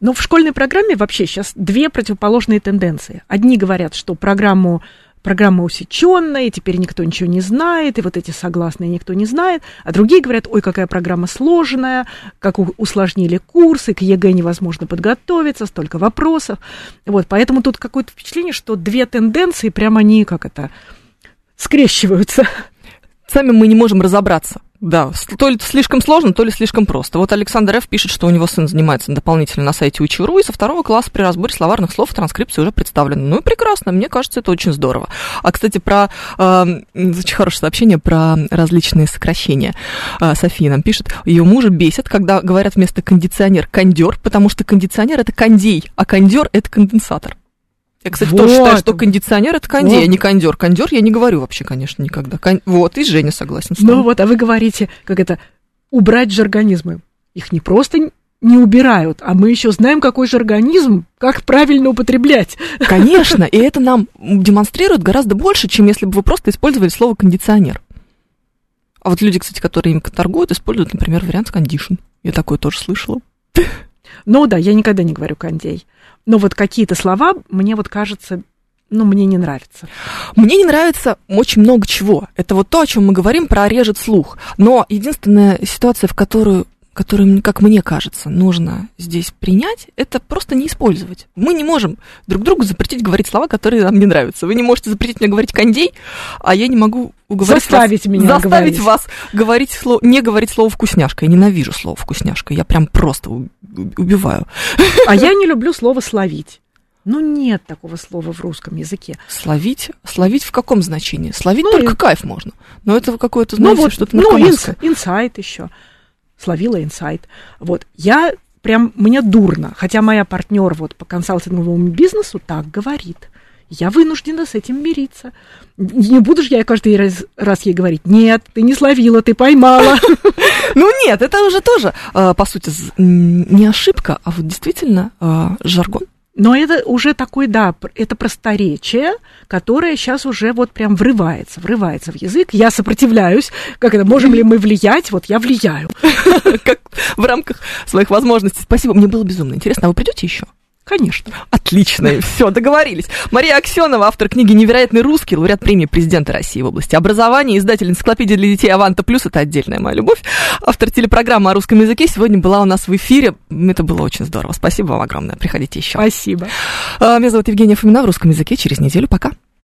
[SPEAKER 2] Но в школьной программе вообще сейчас две противоположные тенденции. Одни говорят, что программу программа усеченная, теперь никто ничего не знает, и вот эти согласные никто не знает. А другие говорят, ой, какая программа сложная, как усложнили курсы, к ЕГЭ невозможно подготовиться, столько вопросов. Вот, поэтому тут какое-то впечатление, что две тенденции, прямо они, как это, скрещиваются.
[SPEAKER 1] Сами мы не можем разобраться. Да, то ли слишком сложно, то ли слишком просто. Вот Александр Ф. пишет, что у него сын занимается дополнительно на сайте Учи.ру, и со второго класса при разборе словарных слов транскрипция уже представлена. Ну и прекрасно, мне кажется, это очень здорово. А, кстати, про... Э, очень хорошее сообщение про различные сокращения. Э, София нам пишет, ее мужа бесит, когда говорят вместо кондиционер кондер, потому что кондиционер это кондей, а кондер это конденсатор. Я, кстати, вот. тоже считаю, что кондиционер это кондей, вот. а не кондер. Кондер я не говорю вообще, конечно, никогда. Кон... Вот, и Женя согласен с
[SPEAKER 2] тобой. Ну вот, а вы говорите, как это, убрать же организмы. Их не просто не убирают, а мы еще знаем, какой же организм, как правильно употреблять.
[SPEAKER 1] Конечно, и это нам демонстрирует гораздо больше, чем если бы вы просто использовали слово кондиционер. А вот люди, кстати, которые им торгуют, используют, например, вариант кондишн. Я такое тоже слышала.
[SPEAKER 2] Ну да, я никогда не говорю кондей. Но вот какие-то слова, мне вот кажется, ну, мне не нравится.
[SPEAKER 1] Мне не нравится очень много чего. Это вот то, о чем мы говорим, про режет слух. Но единственная ситуация, в которую которую, как мне кажется, нужно здесь принять, это просто не использовать. Мы не можем друг другу запретить говорить слова, которые нам не нравятся. Вы не можете запретить мне говорить кондей, а я не могу уговорить
[SPEAKER 2] заставить
[SPEAKER 1] вас,
[SPEAKER 2] меня
[SPEAKER 1] заставить говорить. вас говорить слово, не говорить слово вкусняшка. Я ненавижу слово вкусняшка. Я прям просто убиваю.
[SPEAKER 2] А я не люблю слово словить. Ну, нет такого слова в русском языке.
[SPEAKER 1] Словить? Словить в каком значении? Словить ну, только и... кайф можно. Но это какое-то, знаете, ну, вот, что-то
[SPEAKER 2] Ну, инсайт еще словила инсайт. Вот, я прям, мне дурно, хотя моя партнер вот по консалтинговому бизнесу так говорит. Я вынуждена с этим мириться. Не буду же я каждый раз, раз ей говорить, нет, ты не словила, ты поймала.
[SPEAKER 1] Ну нет, это уже тоже, а, по сути, не ошибка, а вот действительно а, жаргон.
[SPEAKER 2] Но это уже такой, да, это просторечие, которое сейчас уже вот прям врывается, врывается в язык. Я сопротивляюсь. Как это, можем ли мы влиять? Вот я влияю.
[SPEAKER 1] Как в рамках своих возможностей. Спасибо, мне было безумно интересно. А вы придете еще?
[SPEAKER 2] Конечно.
[SPEAKER 1] Отлично, все, договорились. Мария Аксенова, автор книги «Невероятный русский», лауреат премии президента России в области образования, издатель энциклопедии для детей «Аванта Плюс», это отдельная моя любовь, автор телепрограммы о русском языке, сегодня была у нас в эфире. Это было очень здорово. Спасибо вам огромное. Приходите еще.
[SPEAKER 2] Спасибо.
[SPEAKER 1] А, меня зовут Евгения Фомина в русском языке. Через неделю. Пока.